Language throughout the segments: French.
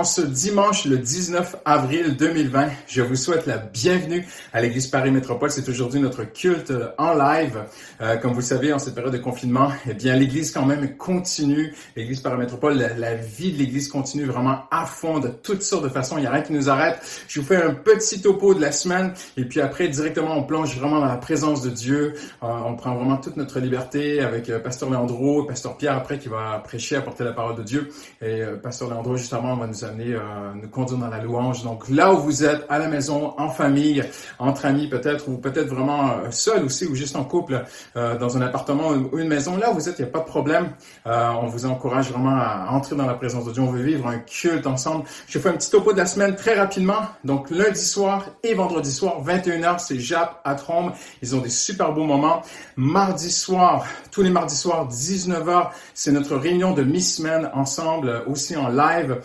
en ce dimanche le 19 avril 2020. Je vous souhaite la bienvenue à l'Église Paris Métropole. C'est aujourd'hui notre culte en live. Euh, comme vous le savez, en cette période de confinement, eh bien, l'Église quand même continue. L'Église Paris Métropole, la, vie de l'Église continue vraiment à fond de toutes sortes de façons. Il n'y a rien qui nous arrête. Je vous fais un petit topo de la semaine et puis après, directement, on plonge vraiment dans la présence de Dieu. Euh, on prend vraiment toute notre liberté avec euh, Pasteur Leandro, Pasteur Pierre après qui va prêcher, apporter la parole de Dieu et Pasteur Leandro justement va nous amener, euh, nous conduire dans la louange. Donc là où vous êtes, à la maison, en famille, entre amis peut-être, ou peut-être vraiment euh, seul aussi, ou juste en couple, euh, dans un appartement ou une maison, là où vous êtes, il n'y a pas de problème. on vous encourage vraiment à entrer dans la présence de Dieu. On veut vivre un culte ensemble. Je fais un petit topo de la semaine très rapidement. Donc lundi soir et vendredi soir, 21h, c'est Jap à Trombe. Ils ont des super beaux moments. Mardi soir, tous les mardis soirs, 19h, c'est notre réunion de mi-semaine ensemble, aussi en live.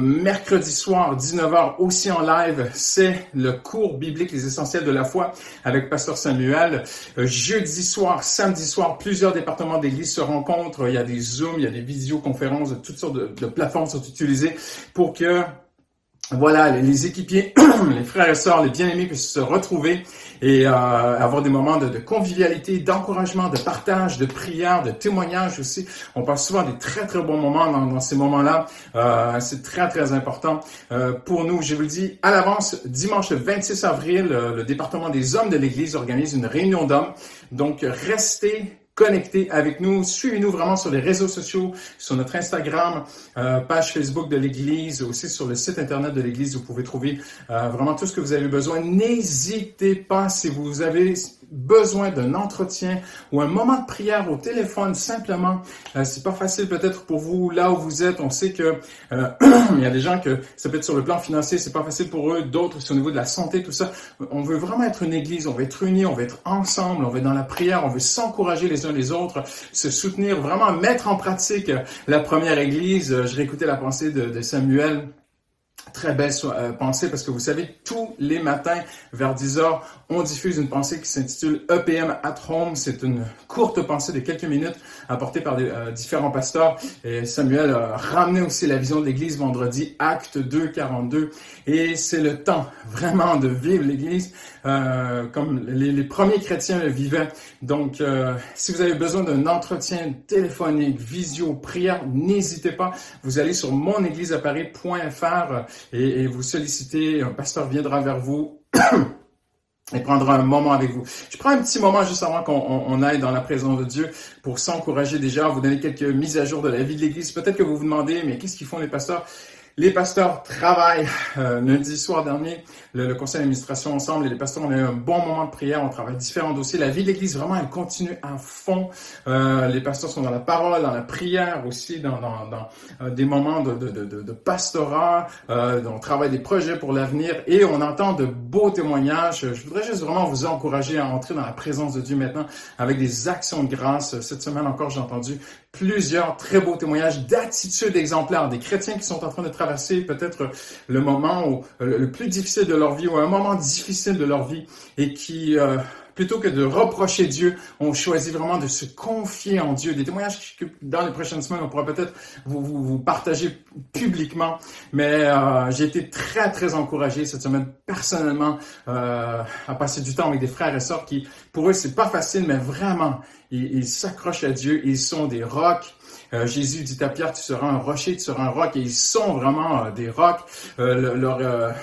Mercredi soir, 19h, aussi en live, c'est le cours biblique, les essentiels de la foi avec Pasteur Samuel. Euh, jeudi soir, samedi soir, plusieurs départements d'église se rencontrent. Il y a des Zooms, il y a des visioconférences, toutes sortes de plateformes sont utilisées pour que voilà, les, équipiers, les frères et sœurs, les bien-aimés puissent se retrouver et euh, avoir des moments de, convivialité, d'encouragement, de partage, de prière, de témoignage aussi. On passe souvent des très très bons moments dans, ces moments-là. Euh, c'est très très important euh, pour nous. Je vous le dis à l'avance, dimanche 26 avril, le département des hommes de l'Église organise une réunion d'hommes. Donc restez connectez avec nous. Suivez-nous vraiment sur les réseaux sociaux, sur notre Instagram, euh, page Facebook de l'Église, aussi sur le site Internet de l'Église. Vous pouvez trouver euh, vraiment tout ce que vous avez besoin. N'hésitez pas si vous avez besoin d'un entretien ou un moment de prière au téléphone simplement. Euh, c'est pas facile peut-être pour vous là où vous êtes. On sait que euh, il y a des gens que ça peut être sur le plan financier, c'est pas facile pour eux. D'autres c'est au niveau de la santé, tout ça. On veut vraiment être une église. On veut être unis, on veut être ensemble, on veut être dans la prière, on veut s'encourager les uns les autres, se soutenir, vraiment mettre en pratique la première église. Je réécoutais la pensée de, de Samuel Très belle euh, pensée parce que vous savez, tous les matins vers 10 heures, on diffuse une pensée qui s'intitule EPM at Home. C'est une courte pensée de quelques minutes apportée par euh, différents pasteurs. Et Samuel a ramené aussi la vision de l'Église vendredi, acte 2, 42. Et c'est le temps vraiment de vivre l'Église euh, comme les, les, premiers chrétiens le vivaient. Donc, euh, si vous avez besoin d'un entretien téléphonique, visio, prière, n'hésitez pas. Vous allez sur monégliseaparis.fr et, vous sollicitez, un pasteur viendra vers vous. et prendra un moment avec vous. Je prends un petit moment juste avant qu'on aille dans la présence de Dieu pour s'encourager déjà, vous donner quelques mises à jour de la vie de l'Église. Peut-être que vous vous demandez, mais qu'est-ce qu'ils font les pasteurs? Les pasteurs travaillent. Euh, lundi soir dernier, le, conseil d'administration ensemble et les pasteurs, on a eu un bon moment de prière. On travaille différents dossiers. La vie de l'Église, vraiment, elle continue à fond. Euh, les pasteurs sont dans la parole, dans la prière aussi, dans, euh, des moments de, de, pastorat. Euh, on travaille des projets pour l'avenir et on entend de beaux témoignages. Je voudrais juste vraiment vous encourager à entrer dans la présence de Dieu maintenant avec des actions de grâce. Cette semaine encore, j'ai entendu plusieurs très beaux témoignages d'attitude exemplaire des chrétiens qui sont en train de traverser peut-être le moment où, le plus difficile de vie ou un moment difficile de leur vie et qui euh, plutôt que de reprocher Dieu, on choisit vraiment de se confier en Dieu. Des témoignages que dans les prochaines semaines, on pourra peut-être vous, vous, partager publiquement. Mais euh, j'ai été très, très encouragé cette semaine personnellement euh, à passer du temps avec des frères et sœurs qui, pour eux, c'est pas facile, mais vraiment, ils s'accrochent à Dieu. Ils sont des rocs. Euh, Jésus dit à Pierre, tu seras un rocher, tu seras un roc, et ils sont vraiment euh, des rocs. Euh, leur,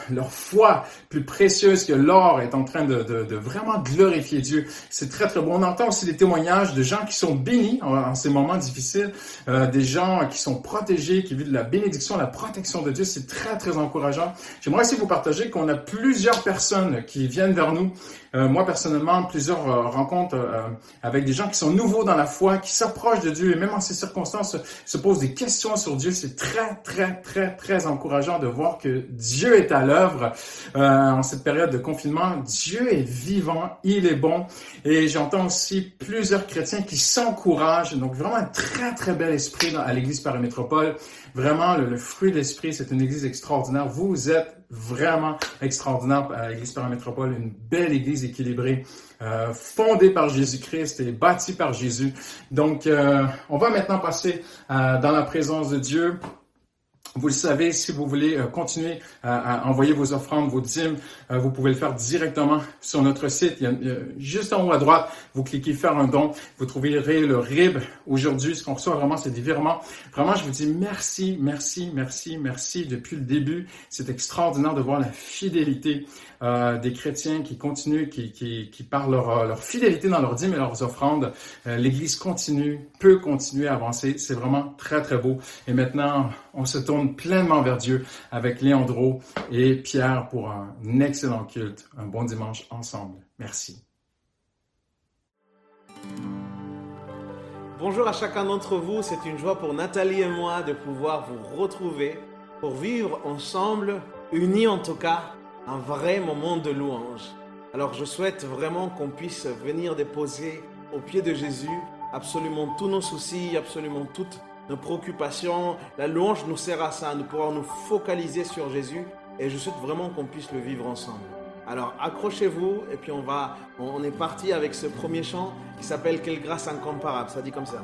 leur foi plus précieuse que l'or est en train de, de, vraiment glorifier Dieu. C'est très très bon. On entend aussi des témoignages de gens qui sont bénis en, ces moments difficiles, des gens qui sont protégés, qui vivent de la bénédiction, la protection de Dieu. C'est très très encourageant. J'aimerais aussi vous partager qu'on a plusieurs personnes qui viennent vers nous. moi personnellement, plusieurs rencontres avec des gens qui sont nouveaux dans la foi, qui s'approchent de Dieu et même en ces circonstances se, pose des questions sur Dieu, c'est très, très, très, très encourageant de voir que Dieu est à l'œuvre euh, en cette période de confinement. Dieu est vivant, il est bon. Et j'entends aussi plusieurs chrétiens qui s'encouragent. Donc vraiment un très, très bel esprit à l'Église Paramétropole. Vraiment, le, fruit de l'esprit, c'est une Église extraordinaire. Vous êtes vraiment extraordinaire à l'Église Paramétropole, une belle Église équilibrée. Euh, fondée par Jésus-Christ et bâtie par Jésus. Donc, euh, on va maintenant passer euh, dans la présence de Dieu. Vous le savez, si vous voulez euh, continuer à, envoyer vos offrandes, vos dîmes, euh, vous pouvez le faire directement sur notre site. Il y a, juste en haut à droite, vous cliquez faire un don. Vous trouverez le RIB aujourd'hui. Ce qu'on reçoit vraiment, c'est des virements. Vraiment, je vous dis merci, merci, merci, merci depuis le début. C'est extraordinaire de voir la fidélité euh, des chrétiens qui continuent, qui, qui, qui parlent leur, leur, fidélité dans leurs dîmes et leurs offrandes. L'Église continue, peut continuer à avancer. C'est vraiment très, très beau. Et maintenant, on se tourne pleinement vers Dieu avec Léandro et Pierre pour un excellent culte, un bon dimanche ensemble. Merci. Bonjour à chacun d'entre vous, c'est une joie pour Nathalie et moi de pouvoir vous retrouver pour vivre ensemble, unis en tout cas, un vrai moment de louange. Alors je souhaite vraiment qu'on puisse venir déposer au pied de Jésus absolument tous nos soucis, absolument toutes nos préoccupations. La louange nous sert à ça, nous pourrons nous focaliser sur Jésus et je souhaite vraiment qu'on puisse le vivre ensemble. Alors accrochez-vous et puis on va, on est parti avec ce premier chant qui s'appelle Quelle grâce incomparable. Ça dit comme ça.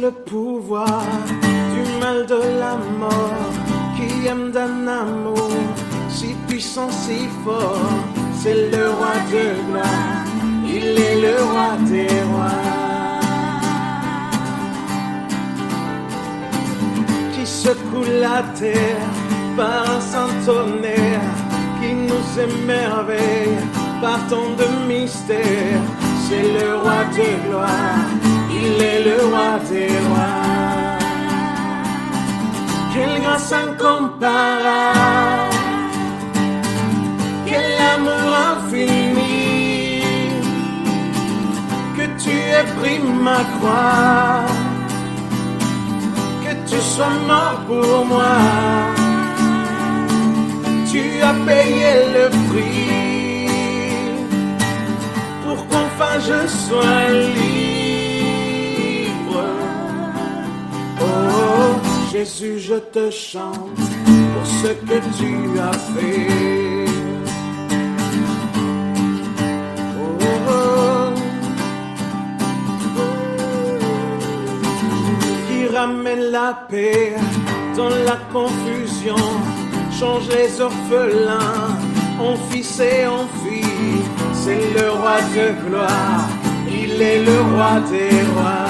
Le pouvoir du mal de la mort, qui aime d'un amour si puissant, si fort. C'est le roi de gloire, il est le roi des rois. Qui secoue la terre par un saint tonnerre, qui nous émerveille par tant de mystère. C'est le roi de gloire il est le roi des rois. Quelle grâce incomparable, quel amour infini, que tu aies pris ma croix, que tu sois mort pour moi. Tu as payé le prix pour qu'enfin je sois libre. Jésus, je te chante pour ce que tu as fait. Oh, Qui ramène la paix dans la confusion, change les orphelins en fils et en filles. C'est le roi de gloire, il est le roi des rois.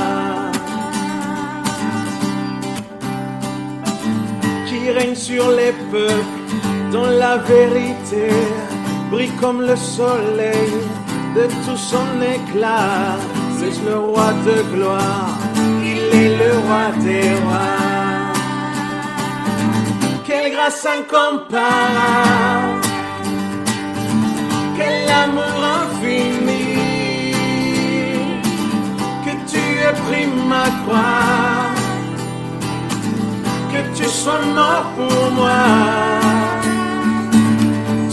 Règne sur les peuples dans la vérité, brille comme le soleil de tout son éclat. C'est le roi de gloire, il est le roi des rois. Quelle grâce incomparable, quel amour infini, que tu aies pris ma croix que tu sois mort pour moi.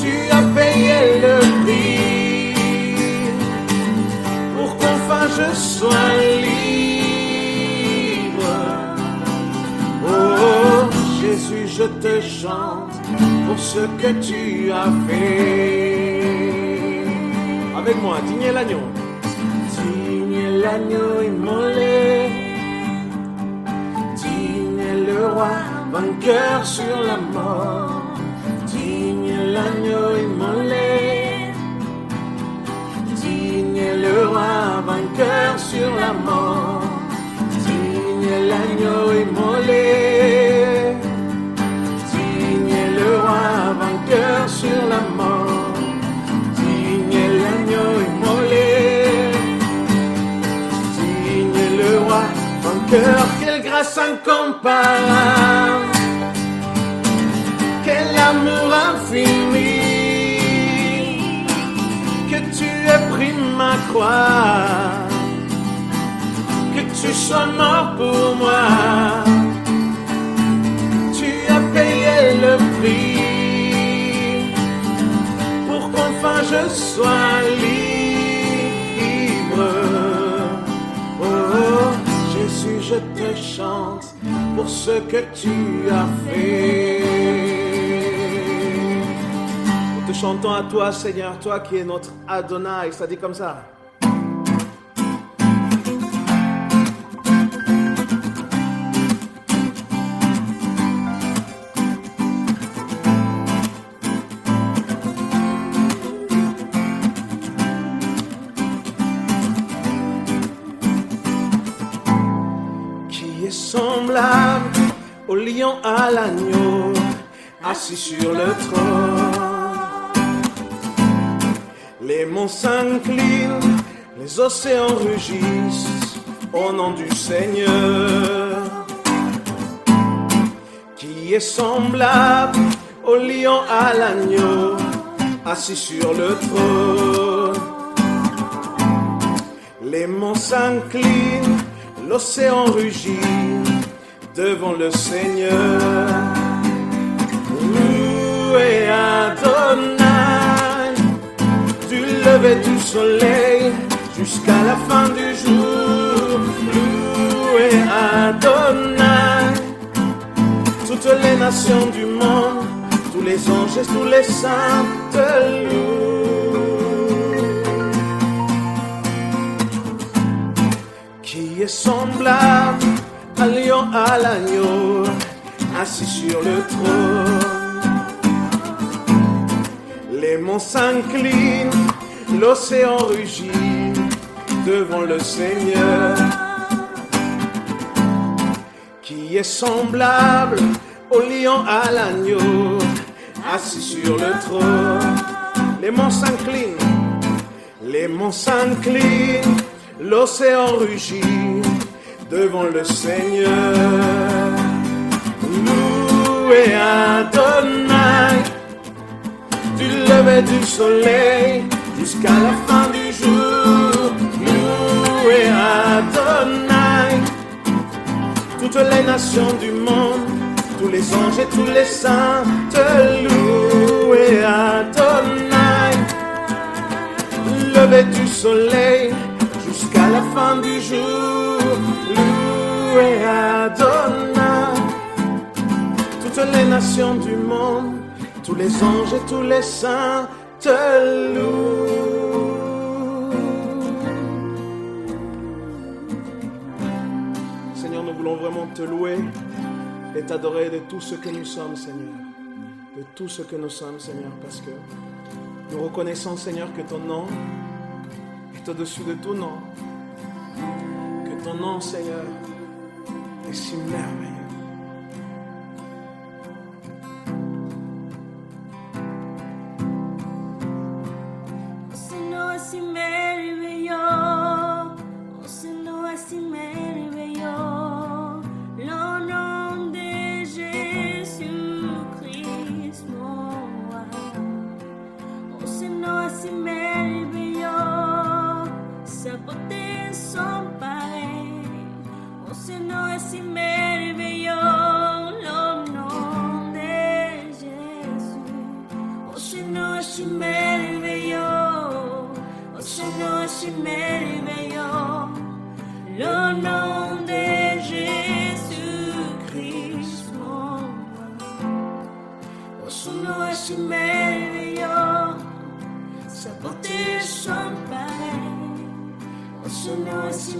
Tu as payé le prix pour qu'enfin je sois libre. Oh Jésus, je te chante pour ce que tu as fait. Avec moi, digne l'agneau. Digne l'agneau immolé vainqueur sur la mort, digne l'agneau immolé, digne le roi, vainqueur sur la mort, digne l'agneau immolé, digne le roi, vainqueur sur la mort, digne l'agneau immolé, digne le roi, vainqueur grâce incomparable. Que tu aies pris ma croix, que tu sois mort pour moi. Tu as payé le prix pour qu'enfin je sois libre. Oh, je te chante pour ce que tu as fait. Chantons à toi, Seigneur, toi qui es notre Adonai. Ça dit comme ça. Qui est semblable au lion à l'agneau, assis sur le trône. Les monts s'inclinent, les océans rugissent au nom du Seigneur. Qui est semblable au lion à l'agneau, assis sur le trône. Les monts s'inclinent, l'océan rugit devant le Seigneur. Adonai, du lever du soleil jusqu'à la fin du jour. Loué Adonai, toutes les nations du monde, tous les anges et tous les saints te qui est semblable à lion à l'agneau, assis sur le trône. Les monts s'inclinent, l'océan rugit devant le Seigneur, qui est semblable au lion à l'agneau, assis sur le trône. Les monts s'inclinent, les monts s'inclinent, l'océan rugit devant le Seigneur. Loué Adonai, du lever du soleil jusqu'à la fin du jour. Loué Adonai, toutes les nations du monde, tous les anges et tous les saints te louent. Adonai, lever du soleil jusqu'à la fin du jour. Loué Adonai, toutes les nations du monde, tous les anges et tous les saints Seigneur, nous voulons vraiment te louer et t'adorer de tout ce que nous sommes, Seigneur. De tout ce que nous sommes, Seigneur, parce que nous reconnaissons, Seigneur, que ton nom est au-dessus de tout nom. Que ton nom, Seigneur, est si merveilleux. Si merveilleux, le nom de Jésus. O Senhor é si merveilleux, o Senhor é si merveilleux, le nom de Jésus-Christ, mon roi. O Senhor é si merveilleux, sa beauté sans pareil. O Senhor é si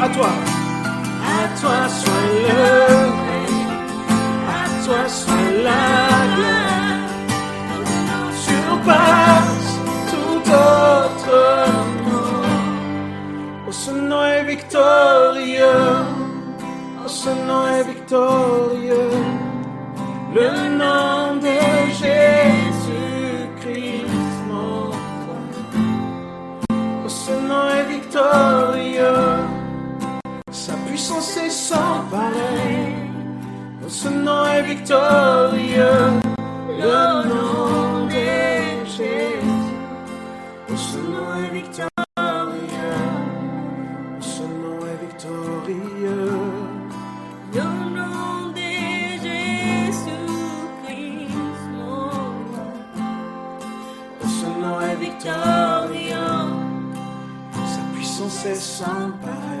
à toi. À toi soit le à toi soit la gloire. Surpasse tout autre nom. Oh, ce nom est victorieux. Oh, ce nom est victorieux. Le nom de Jésus-Christ, mon oh, ce nom est victorieux sans pareil, dans ce nom est victorieux, le nom de Jésus, dans ce nom est victorieux. sa puissance est sans pareil.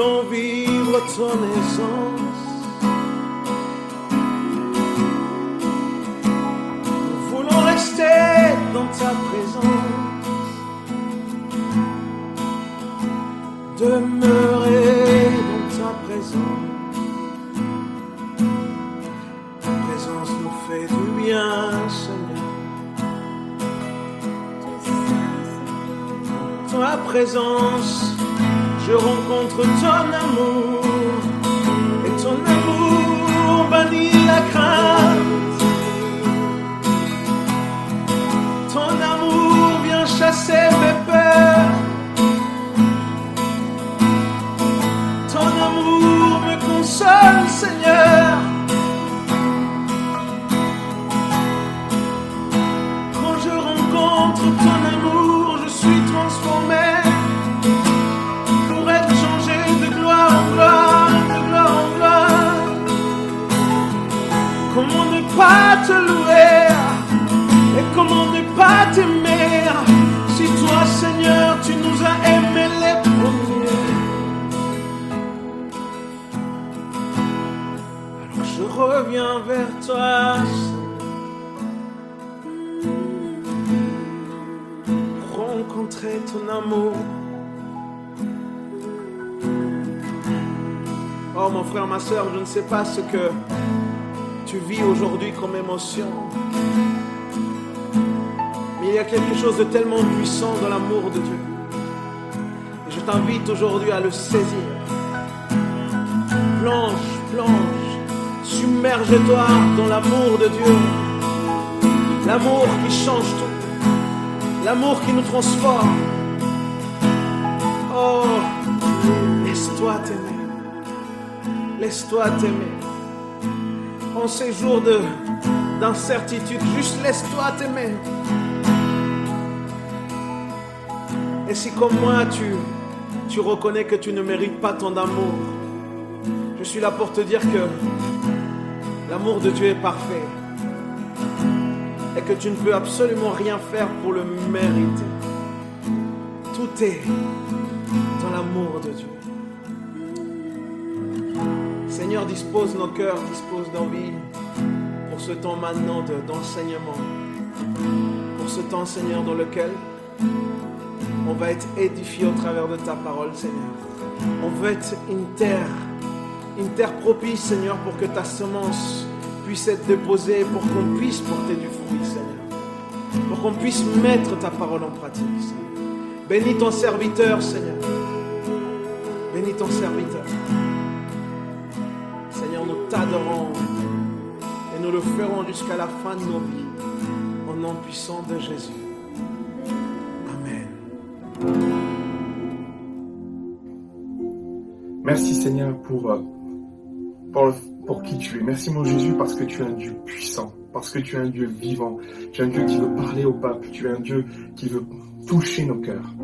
Voulons vivre ton essence. Nous voulons rester dans ta présence. Demeurer dans ta présence. Ta présence nous fait du bien, Seigneur. Ta présence, je rencontre ton amour. Et ton amour bannit la crainte. Ton amour vient chasser mes peurs. Ton amour me console, Seigneur. Vers toi, rencontrer ton amour. Oh mon frère, ma soeur, je ne sais pas ce que tu vis aujourd'hui comme émotion. Mais il y a quelque chose de tellement puissant dans l'amour de Dieu. Et je t'invite aujourd'hui à le saisir. Plonge, plonge, submerge-toi dans l'amour de Dieu. L'amour qui change tout. L'amour qui nous transforme. Oh, laisse-toi t'aimer. Laisse-toi t'aimer. En ces jours de, d'incertitude, juste laisse-toi t'aimer. Et si comme moi tu, tu reconnais que tu ne mérites pas ton amour, je suis là pour te dire que l'amour de Dieu est parfait et que tu ne peux absolument rien faire pour le mériter. Tout est dans l'amour de Dieu. Seigneur, dispose nos cœurs, dispose d'envie pour ce temps maintenant de- d'enseignement, pour ce temps, Seigneur, dans lequel on va être édifié au travers de ta parole, Seigneur. On veut être une terre, une terre propice, Seigneur, pour que ta semence puisse être déposée, pour qu'on puisse porter du fruit, Seigneur. Pour qu'on puisse mettre ta parole en pratique, Seigneur. Bénis ton serviteur, Seigneur. Bénis ton serviteur. Seigneur, nous t'adorons et nous le ferons jusqu'à la fin de nos vies. Au nom puissant de Jésus. Amen. Merci Seigneur pour, euh, pour, qui tu es. Merci mon Jésus parce que tu es un Dieu puissant, parce que tu es un Dieu vivant, tu es un Dieu qui veut parler au peuple, tu es un Dieu qui veut toucher nos cœurs.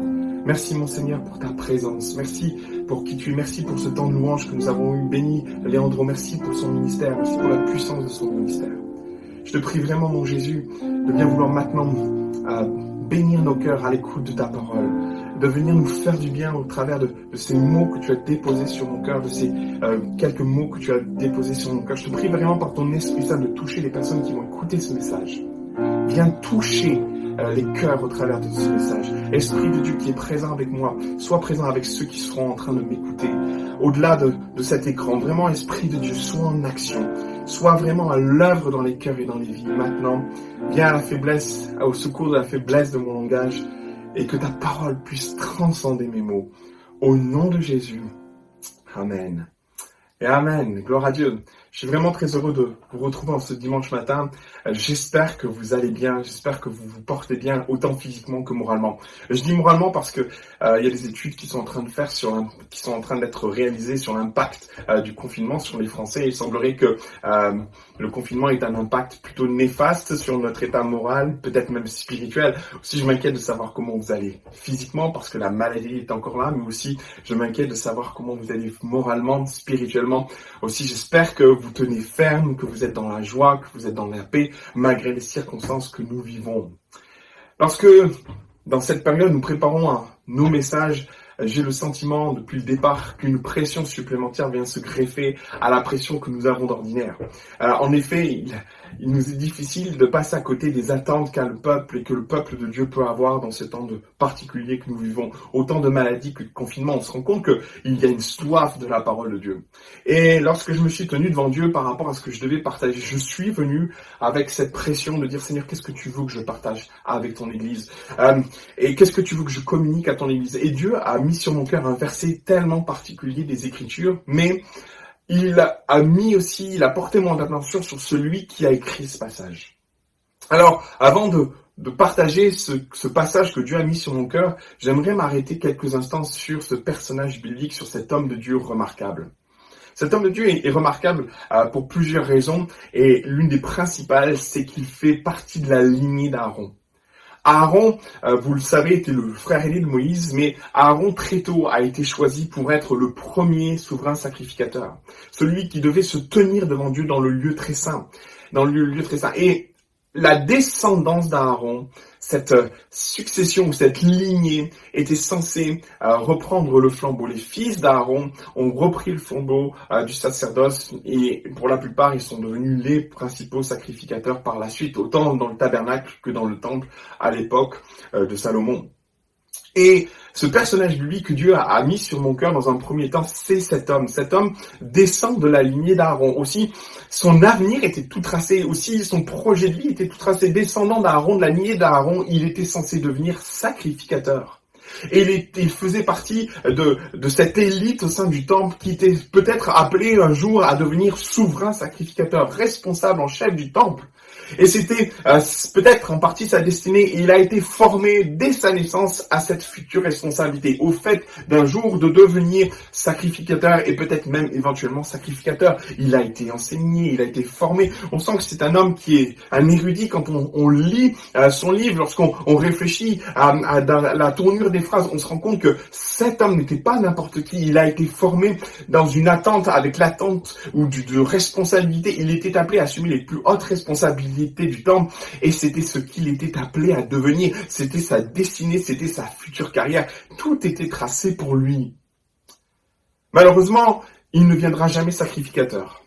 Merci mon Seigneur pour ta présence. Merci pour qui tu es. Merci pour ce temps de louange que nous avons eu. Béni Léandro, merci pour son ministère. Merci pour la puissance de son ministère. Je te prie vraiment, mon Jésus, de bien vouloir maintenant euh, bénir nos cœurs à l'écoute de ta parole, de venir nous faire du bien au travers de, de ces mots que tu as déposés sur mon cœur, de ces euh, quelques mots que tu as déposés sur mon cœur. Je te prie vraiment par ton Esprit Saint de toucher les personnes qui vont écouter ce message. Viens toucher euh, les cœurs au travers de ce message. Esprit de Dieu qui est présent avec moi, sois présent avec ceux qui seront en train de m'écouter. Au-delà de, de cet écran, vraiment Esprit de Dieu, sois en action, sois vraiment à l'œuvre dans les cœurs et dans les vies. Maintenant, viens à la faiblesse, au secours de la faiblesse de mon langage, et que ta parole puisse transcender mes mots. Au nom de Jésus. Amen. Et Amen. Gloire à Dieu. Je suis vraiment très heureux de vous retrouver en ce dimanche matin. Euh, J'espère que vous allez bien. J'espère que vous vous portez bien, autant physiquement que moralement. Je dis moralement parce que euh, il y a des études qui sont en train de faire sur, qui sont en train d'être réalisées sur l'impact euh, du confinement sur les Français. Il semblerait que le confinement ait un impact plutôt néfaste sur notre état moral, peut-être même spirituel. Aussi, je m'inquiète de savoir comment vous allez physiquement parce que la maladie est encore là, mais aussi je m'inquiète de savoir comment vous allez moralement, spirituellement. Aussi, j'espère que vous tenez ferme, que vous êtes dans la joie, que vous êtes dans la paix, malgré les circonstances que nous vivons. Lorsque, dans cette période, nous préparons nos messages, j'ai le sentiment depuis le départ qu'une pression supplémentaire vient se greffer à la pression que nous avons d'ordinaire. Alors, en effet, il, nous est difficile de passer à côté des attentes qu'a le peuple et que le peuple de Dieu peut avoir dans ce temps de particulier que nous vivons. Autant de maladies que de confinement, on se rend compte qu'il y a une soif de la parole de Dieu. Et lorsque je me suis tenu devant Dieu par rapport à ce que je devais partager, je suis venu avec cette pression de dire Seigneur, qu'est-ce que tu veux que je partage avec ton Église? Euh, Et qu'est-ce que tu veux que je communique à ton Église? Et Dieu a mis sur mon cœur un verset tellement particulier des Écritures, mais il a mis aussi, il a porté mon attention sur celui qui a écrit ce passage. Alors, avant de, partager ce, passage que Dieu a mis sur mon cœur, j'aimerais m'arrêter quelques instants sur ce personnage biblique, sur cet homme de Dieu remarquable. Cet homme de Dieu est, est remarquable euh, pour plusieurs raisons, et l'une des principales, c'est qu'il fait partie de la lignée d'Aaron. Aaron, euh, vous le savez, était le frère aîné de Moïse, mais Aaron très tôt a été choisi pour être le premier souverain sacrificateur, celui qui devait se tenir devant Dieu dans le lieu très saint, dans le lieu très saint. Et la descendance d'Aaron, cette euh, succession ou cette lignée était censée euh, reprendre le flambeau. Les fils d'Aaron ont repris le flambeau euh, du sacerdoce et pour la plupart ils sont devenus les principaux sacrificateurs par la suite, autant dans le tabernacle que dans le temple à l'époque de Salomon. Et ce personnage biblique que Dieu a, mis sur mon cœur dans un premier temps, c'est cet homme. Cet homme descend de la lignée d'Aaron. Aussi, son avenir était tout tracé. Aussi, son projet de vie était tout tracé. Descendant d'Aaron, de la lignée d'Aaron, il était censé devenir sacrificateur. Et il, faisait partie de, de cette élite au sein du temple qui était peut-être appelé un jour à devenir souverain sacrificateur, responsable en chef du temple. Et c'était euh, peut-être en partie sa destinée. Il a été formé dès sa naissance à cette future responsabilité, au fait d'un jour de devenir sacrificateur et peut-être même éventuellement sacrificateur. Il a été enseigné, il a été formé. On sent que c'est un homme qui est un érudit quand on, lit euh, son livre, lorsqu'on on réfléchit à, la tournure des phrases, on se rend compte que cet homme n'était pas n'importe qui. Il a été formé dans une attente, avec l'attente ou de responsabilité. Il était appelé à assumer les plus hautes responsabilités du temple et c'était ce qu'il était appelé à devenir. C'était sa destinée, c'était sa future carrière. Tout était tracé pour lui. Malheureusement, il ne viendra jamais sacrificateur.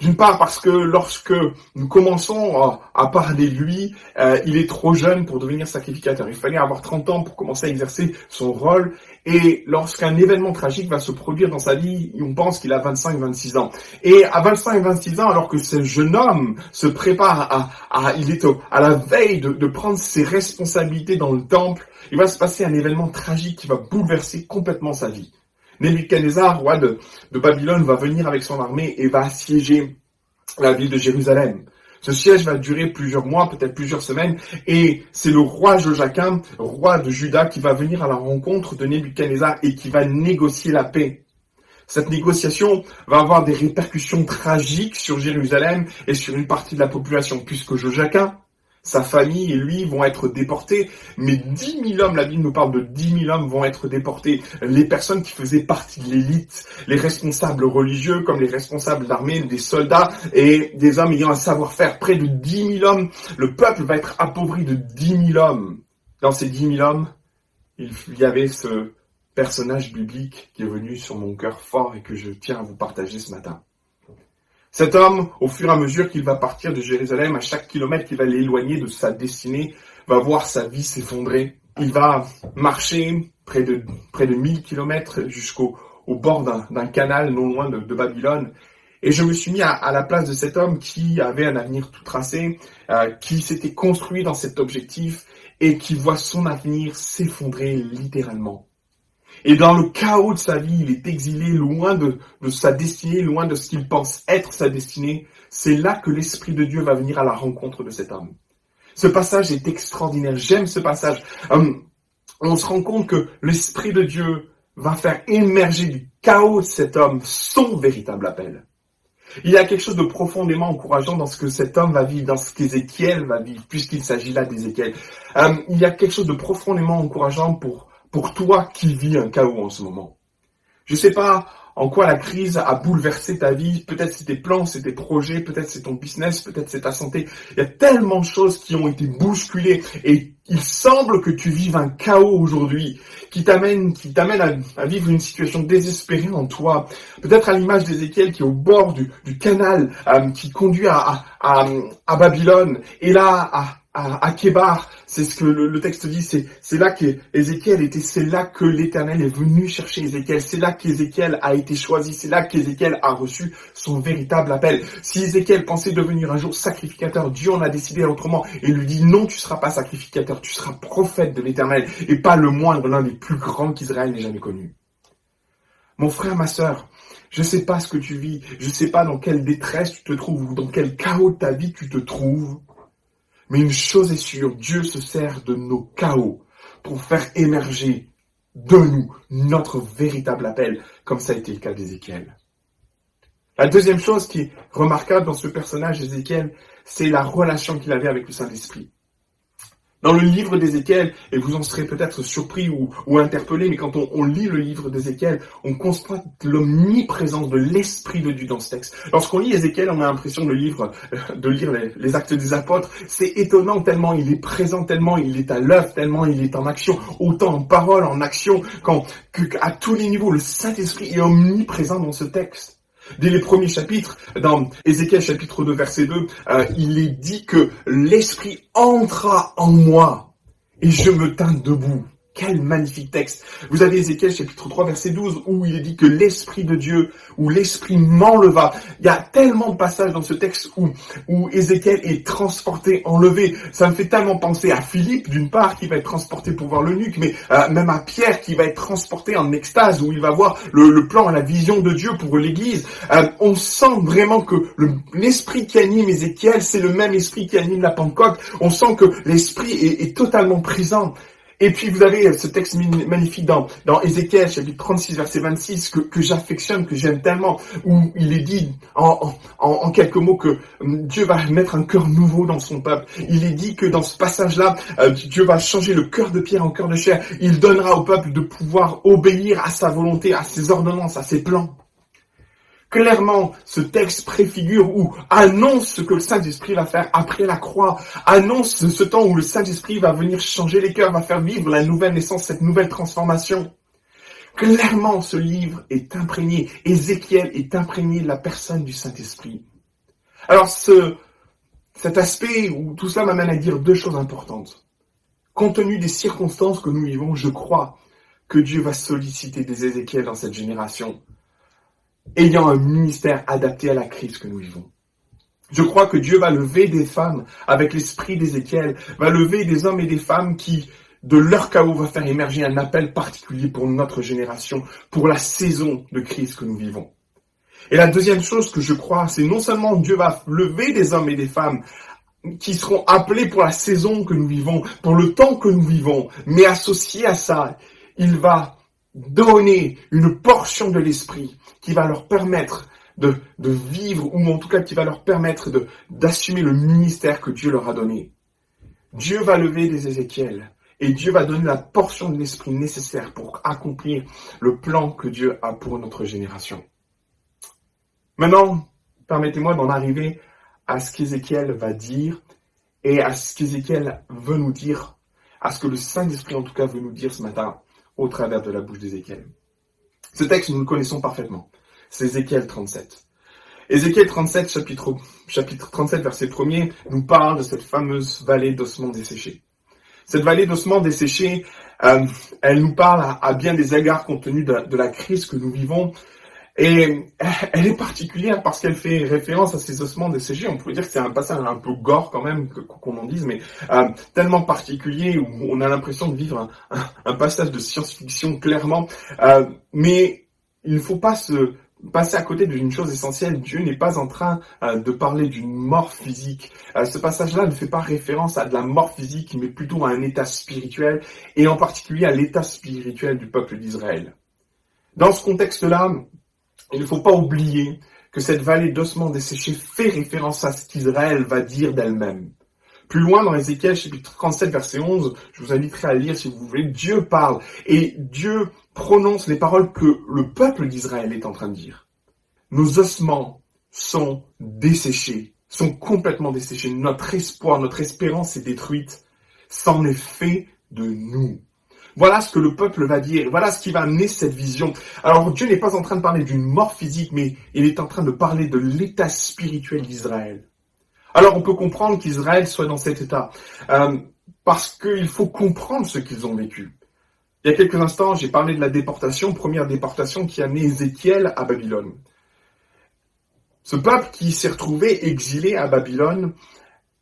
D'une part parce que lorsque nous commençons à, parler de lui, euh, il est trop jeune pour devenir sacrificateur. Il fallait avoir 30 ans pour commencer à exercer son rôle. Et lorsqu'un événement tragique va se produire dans sa vie, on pense qu'il a 25-26 ans. Et à 25-26 ans, alors que ce jeune homme se prépare à, il est à la veille de prendre ses responsabilités dans le temple, il va se passer un événement tragique qui va bouleverser complètement sa vie. Nebuchadnezzar, roi de, Babylone, va venir avec son armée et va assiéger la ville de Jérusalem. Ce siège va durer plusieurs mois, peut-être plusieurs semaines, et c'est le roi Joachim, roi de Juda, qui va venir à la rencontre de Nebuchadnezzar et qui va négocier la paix. Cette négociation va avoir des répercussions tragiques sur Jérusalem et sur une partie de la population, puisque Joachim, sa famille et lui vont être déportés, mais 10 000 hommes, la Bible nous parle de 10 000 hommes vont être déportés. Les personnes qui faisaient partie de l'élite, les responsables religieux comme les responsables d'armée, des soldats et des hommes ayant un savoir-faire, près de 10 000 hommes, le peuple va être appauvri de 10 000 hommes. Dans ces 10 000 hommes, il y avait ce personnage biblique qui est venu sur mon cœur fort et que je tiens à vous partager ce matin. Cet homme, au fur et à mesure qu'il va partir de Jérusalem, à chaque kilomètre qu'il va l'éloigner de sa destinée, va voir sa vie s'effondrer. Il va marcher près de, près de 1000 kilomètres jusqu'au au bord d'un canal non loin de, Babylone. Et je me suis mis à, à la place de cet homme qui avait un avenir tout tracé, euh, qui s'était construit dans cet objectif et qui voit son avenir s'effondrer littéralement. Et dans le chaos de sa vie, il est exilé loin de, sa destinée, loin de ce qu'il pense être sa destinée. C'est là que l'Esprit de Dieu va venir à la rencontre de cet homme. Ce passage est extraordinaire. J'aime ce passage. Hum, on se rend compte que l'Esprit de Dieu va faire émerger du chaos de cet homme son véritable appel. Il y a quelque chose de profondément encourageant dans ce que cet homme va vivre, dans ce qu'Ézéchiel va vivre, puisqu'il s'agit là d'Ézéchiel. Hum, il y a quelque chose de profondément encourageant pour pour toi qui vis un chaos en ce moment. Je sais pas en quoi la crise a bouleversé ta vie, peut-être c'est tes plans, c'est tes projets, peut-être c'est ton business, peut-être c'est ta santé. Il y a tellement de choses qui ont été bousculées et il semble que tu vives un chaos aujourd'hui qui t'amène, qui t'amène à, vivre une situation désespérée en toi. Peut-être à l'image d'Ézéchiel qui est au bord du, canal euh, qui conduit à, à Babylone et là à, à, à Kébar, c'est ce que le, texte dit, c'est, c'est là qu'Ézéchiel était, c'est là que l'Éternel est venu chercher Ézéchiel, c'est là qu'Ézéchiel a été choisi, c'est là qu'Ézéchiel a reçu son véritable appel. Si Ézéchiel pensait devenir un jour sacrificateur, Dieu en a décidé autrement et lui dit non, tu seras pas sacrificateur, tu seras prophète de l'Éternel et pas le moindre, l'un des plus grands qu'Israël n'ait jamais connu. Mon frère, ma sœur, je sais pas ce que tu vis, je sais pas dans quelle détresse tu te trouves ou dans quel chaos de ta vie tu te trouves. Mais une chose est sûre, Dieu se sert de nos chaos pour faire émerger de nous notre véritable appel, comme ça a été le cas d'Ézéchiel. La deuxième chose qui est remarquable dans ce personnage d'Ézéchiel, c'est la relation qu'il avait avec le Saint-Esprit. Dans le livre d'Ézéchiel, et vous en serez peut-être surpris ou, interpellé, mais quand on, lit le livre d'Ézéchiel, on constate l'omniprésence de l'Esprit de Dieu dans ce texte. Lorsqu'on lit Ézéchiel, on a l'impression de, livre, euh, lire les, actes des apôtres. C'est étonnant tellement il est présent, tellement il est à l'œuvre, tellement il est en action, autant en parole, en action, quand, que, à tous les niveaux, le Saint-Esprit est omniprésent dans ce texte. Dès les premiers chapitres, dans Ézéchiel chapitre 2 verset 2, euh, il est dit que l'Esprit entra en moi et je me tins debout. Quel magnifique texte. Vous avez Ézéchiel chapitre 3 verset 12 où il est dit que l'Esprit de Dieu, où l'Esprit m'enleva. Il y a tellement de passages dans ce texte où, où Ézéchiel est transporté, enlevé. Ça me fait tellement penser à Philippe d'une part qui va être transporté pour voir l'eunuque, mais euh, même à Pierre qui va être transporté en extase où il va voir le, le plan, la vision de Dieu pour l'Église. Euh, on sent vraiment que le- l'Esprit qui anime Ézéchiel, c'est le même Esprit qui anime la Pentecôte. On sent que l'Esprit est totalement présent. Et puis vous avez ce texte magnifique dans, dans Ézéchiel chapitre 36 verset 26 que, j'affectionne, que j'aime tellement, où il est dit en quelques mots que hum, Dieu va mettre un cœur nouveau dans son peuple. Il est dit que dans ce passage-là, euh, Dieu va changer le cœur de pierre en cœur de chair. Il donnera au peuple de pouvoir obéir à sa volonté, à ses ordonnances, à ses plans. Clairement, ce texte préfigure ou annonce ce que le Saint-Esprit va faire après la croix, annonce ce temps où le Saint-Esprit va venir changer les cœurs, va faire vivre la nouvelle naissance, cette nouvelle transformation. Clairement, ce livre est imprégné, Ézéchiel est imprégné de la personne du Saint-Esprit. Alors, ce, cet aspect tout cela m'amène à dire deux choses importantes. Compte tenu des circonstances que nous vivons, je crois que Dieu va solliciter des Ézéchiel dans cette génération ayant un ministère adapté à la crise que nous vivons. Je crois que Dieu va lever des femmes avec l'esprit d'Ézéchiel, va lever des hommes et des femmes qui, de leur chaos, va faire émerger un appel particulier pour notre génération, pour la saison de crise que nous vivons. Et la deuxième chose que je crois, c'est non seulement Dieu va lever des hommes et des femmes qui seront appelés pour la saison que nous vivons, pour le temps que nous vivons, mais associé à ça, il va donner une portion de l'esprit qui va leur permettre de, de vivre, ou en tout cas qui va leur permettre d'assumer le ministère que Dieu leur a donné. Dieu va lever des Ézéchiel et Dieu va donner la portion de l'esprit nécessaire pour accomplir le plan que Dieu a pour notre génération. Maintenant, permettez-moi d'en arriver à ce qu'Ézéchiel va dire et à ce qu'Ézéchiel veut nous dire, à ce que le Saint-Esprit en tout cas veut nous dire ce matin au travers de la bouche d'Ézéchiel. Ce texte, nous le connaissons parfaitement. C'est Ézéchiel 37. Ézéchiel 37, chapitre, chapitre 37, verset 1er, nous parle de cette fameuse vallée d'ossements desséchés. Cette vallée d'ossements desséchés, euh, elle nous parle à, bien des égards compte tenu de la crise que nous vivons. Et elle est particulière parce qu'elle fait référence à ces ossements desséchés. On pourrait dire que c'est un passage un peu gore quand même, qu'on en dise, mais euh, tellement particulier où on a l'impression de vivre un, passage de science-fiction clairement. Euh, mais il ne faut pas se passer à côté d'une chose essentielle. Dieu n'est pas en train euh, de parler d'une mort physique. Ce passage-là ne fait pas référence à de la mort physique, mais plutôt à un état spirituel, et en particulier à l'état spirituel du peuple d'Israël. Dans ce contexte-là, il ne faut pas oublier que cette vallée d'ossements desséchés fait référence à ce qu'Israël va dire d'elle-même. Plus loin dans Ézéchiel chapitre 37 verset 11, je vous inviterai à lire si vous voulez, Dieu parle et Dieu prononce les paroles que le peuple d'Israël est en train de dire. Nos ossements sont desséchés, sont complètement desséchés. Notre espoir, notre espérance est détruite. C'en est fait de nous. Voilà ce que le peuple va dire. Voilà ce qui va amener cette vision. Alors Dieu n'est pas en train de parler d'une mort physique, mais il est en train de parler de l'état spirituel d'Israël. Alors on peut comprendre qu'Israël soit dans cet état, euh, parce qu'il faut comprendre ce qu'ils ont vécu. Il y a quelques instants, j'ai parlé de la déportation, première déportation qui a amené Ézéchiel à Babylone. Ce peuple qui s'est retrouvé exilé à Babylone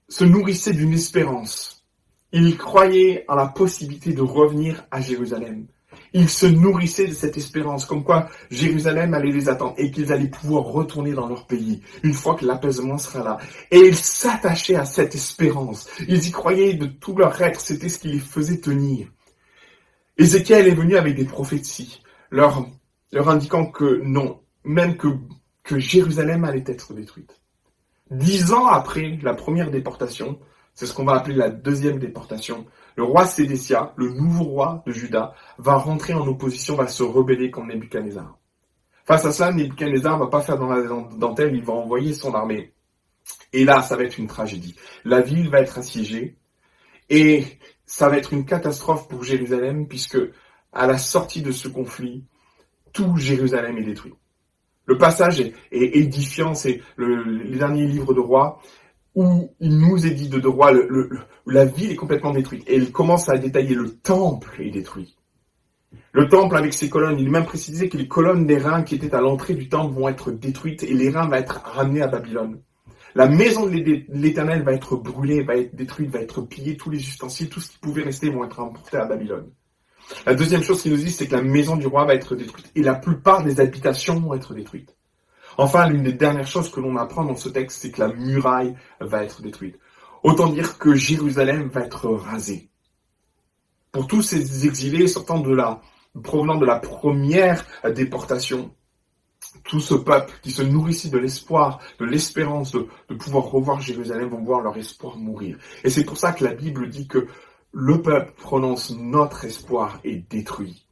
se nourrissait d'une espérance. Il croyait en la possibilité de revenir à Jérusalem. Ils se nourrissaient de cette espérance, comme quoi Jérusalem allait les attendre et qu'ils allaient pouvoir retourner dans leur pays une fois que l'apaisement sera là. Et ils s'attachaient à cette espérance. Ils y croyaient de tout leur être, c'était ce qui les faisait tenir. Ézéchiel est venu avec des prophéties, leur, indiquant que non, même que Jérusalem allait être détruite. Dix ans après la première déportation, c'est ce qu'on va appeler la deuxième déportation, le roi Sédécia, le nouveau roi de Juda, va rentrer en opposition, va se rebeller contre Nebuchadnezzar. Face à cela, Nebuchadnezzar va pas faire dans la dentelle, il va envoyer son armée. Et là, ça va être une tragédie. La ville va être assiégée et ça va être une catastrophe pour Jérusalem puisque à la sortie de ce conflit, tout Jérusalem est détruit. Le passage est, édifiant, c'est le, les derniers livres de rois où il nous est dit de, de roi, le, le, la ville est complètement détruite. Et il commence à détailler le temple est détruit. Le temple avec ses colonnes, il est même précisé que les colonnes des reins qui étaient à l'entrée du temple vont être détruites et les reins vont être ramenés à Babylone. La maison de l'Éternel va être brûlée, va être détruite, va être pillée, tous les ustensiles, tout ce qui pouvait rester vont être emportés à Babylone. La deuxième chose qu'il nous dit, c'est que la maison du roi va être détruite et la plupart des habitations vont être détruites. Enfin, l'une des dernières choses que l'on apprend dans ce texte, c'est que la muraille va être détruite. Autant dire que Jérusalem va être rasée. Pour tous ces exilés sortant de la, provenant de la première déportation, tout ce peuple qui se nourrissait de l'espoir, de l'espérance de, de pouvoir revoir Jérusalem vont voir leur espoir mourir. Et c'est pour ça que la Bible dit que le peuple prononce notre espoir est détruit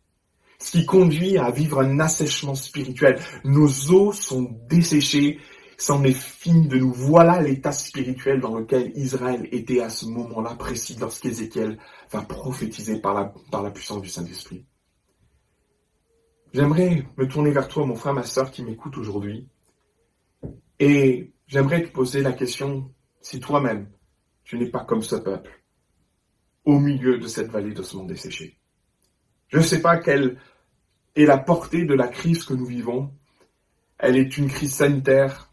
ce qui conduit à vivre un assèchement spirituel. Nos os sont desséchés, c'en est fini de nous. Voilà l'état spirituel dans lequel Israël était à ce moment-là précis lorsqu'Ézéchiel va prophétiser par la, par la puissance du Saint-Esprit. J'aimerais me tourner vers toi, mon frère, ma sœur qui m'écoute aujourd'hui, et j'aimerais te poser la question si toi-même, tu n'es pas comme ce peuple, au milieu de cette vallée d'ossements desséchés. Je ne sais pas quelle est la portée de la crise que nous vivons. Elle est une crise sanitaire,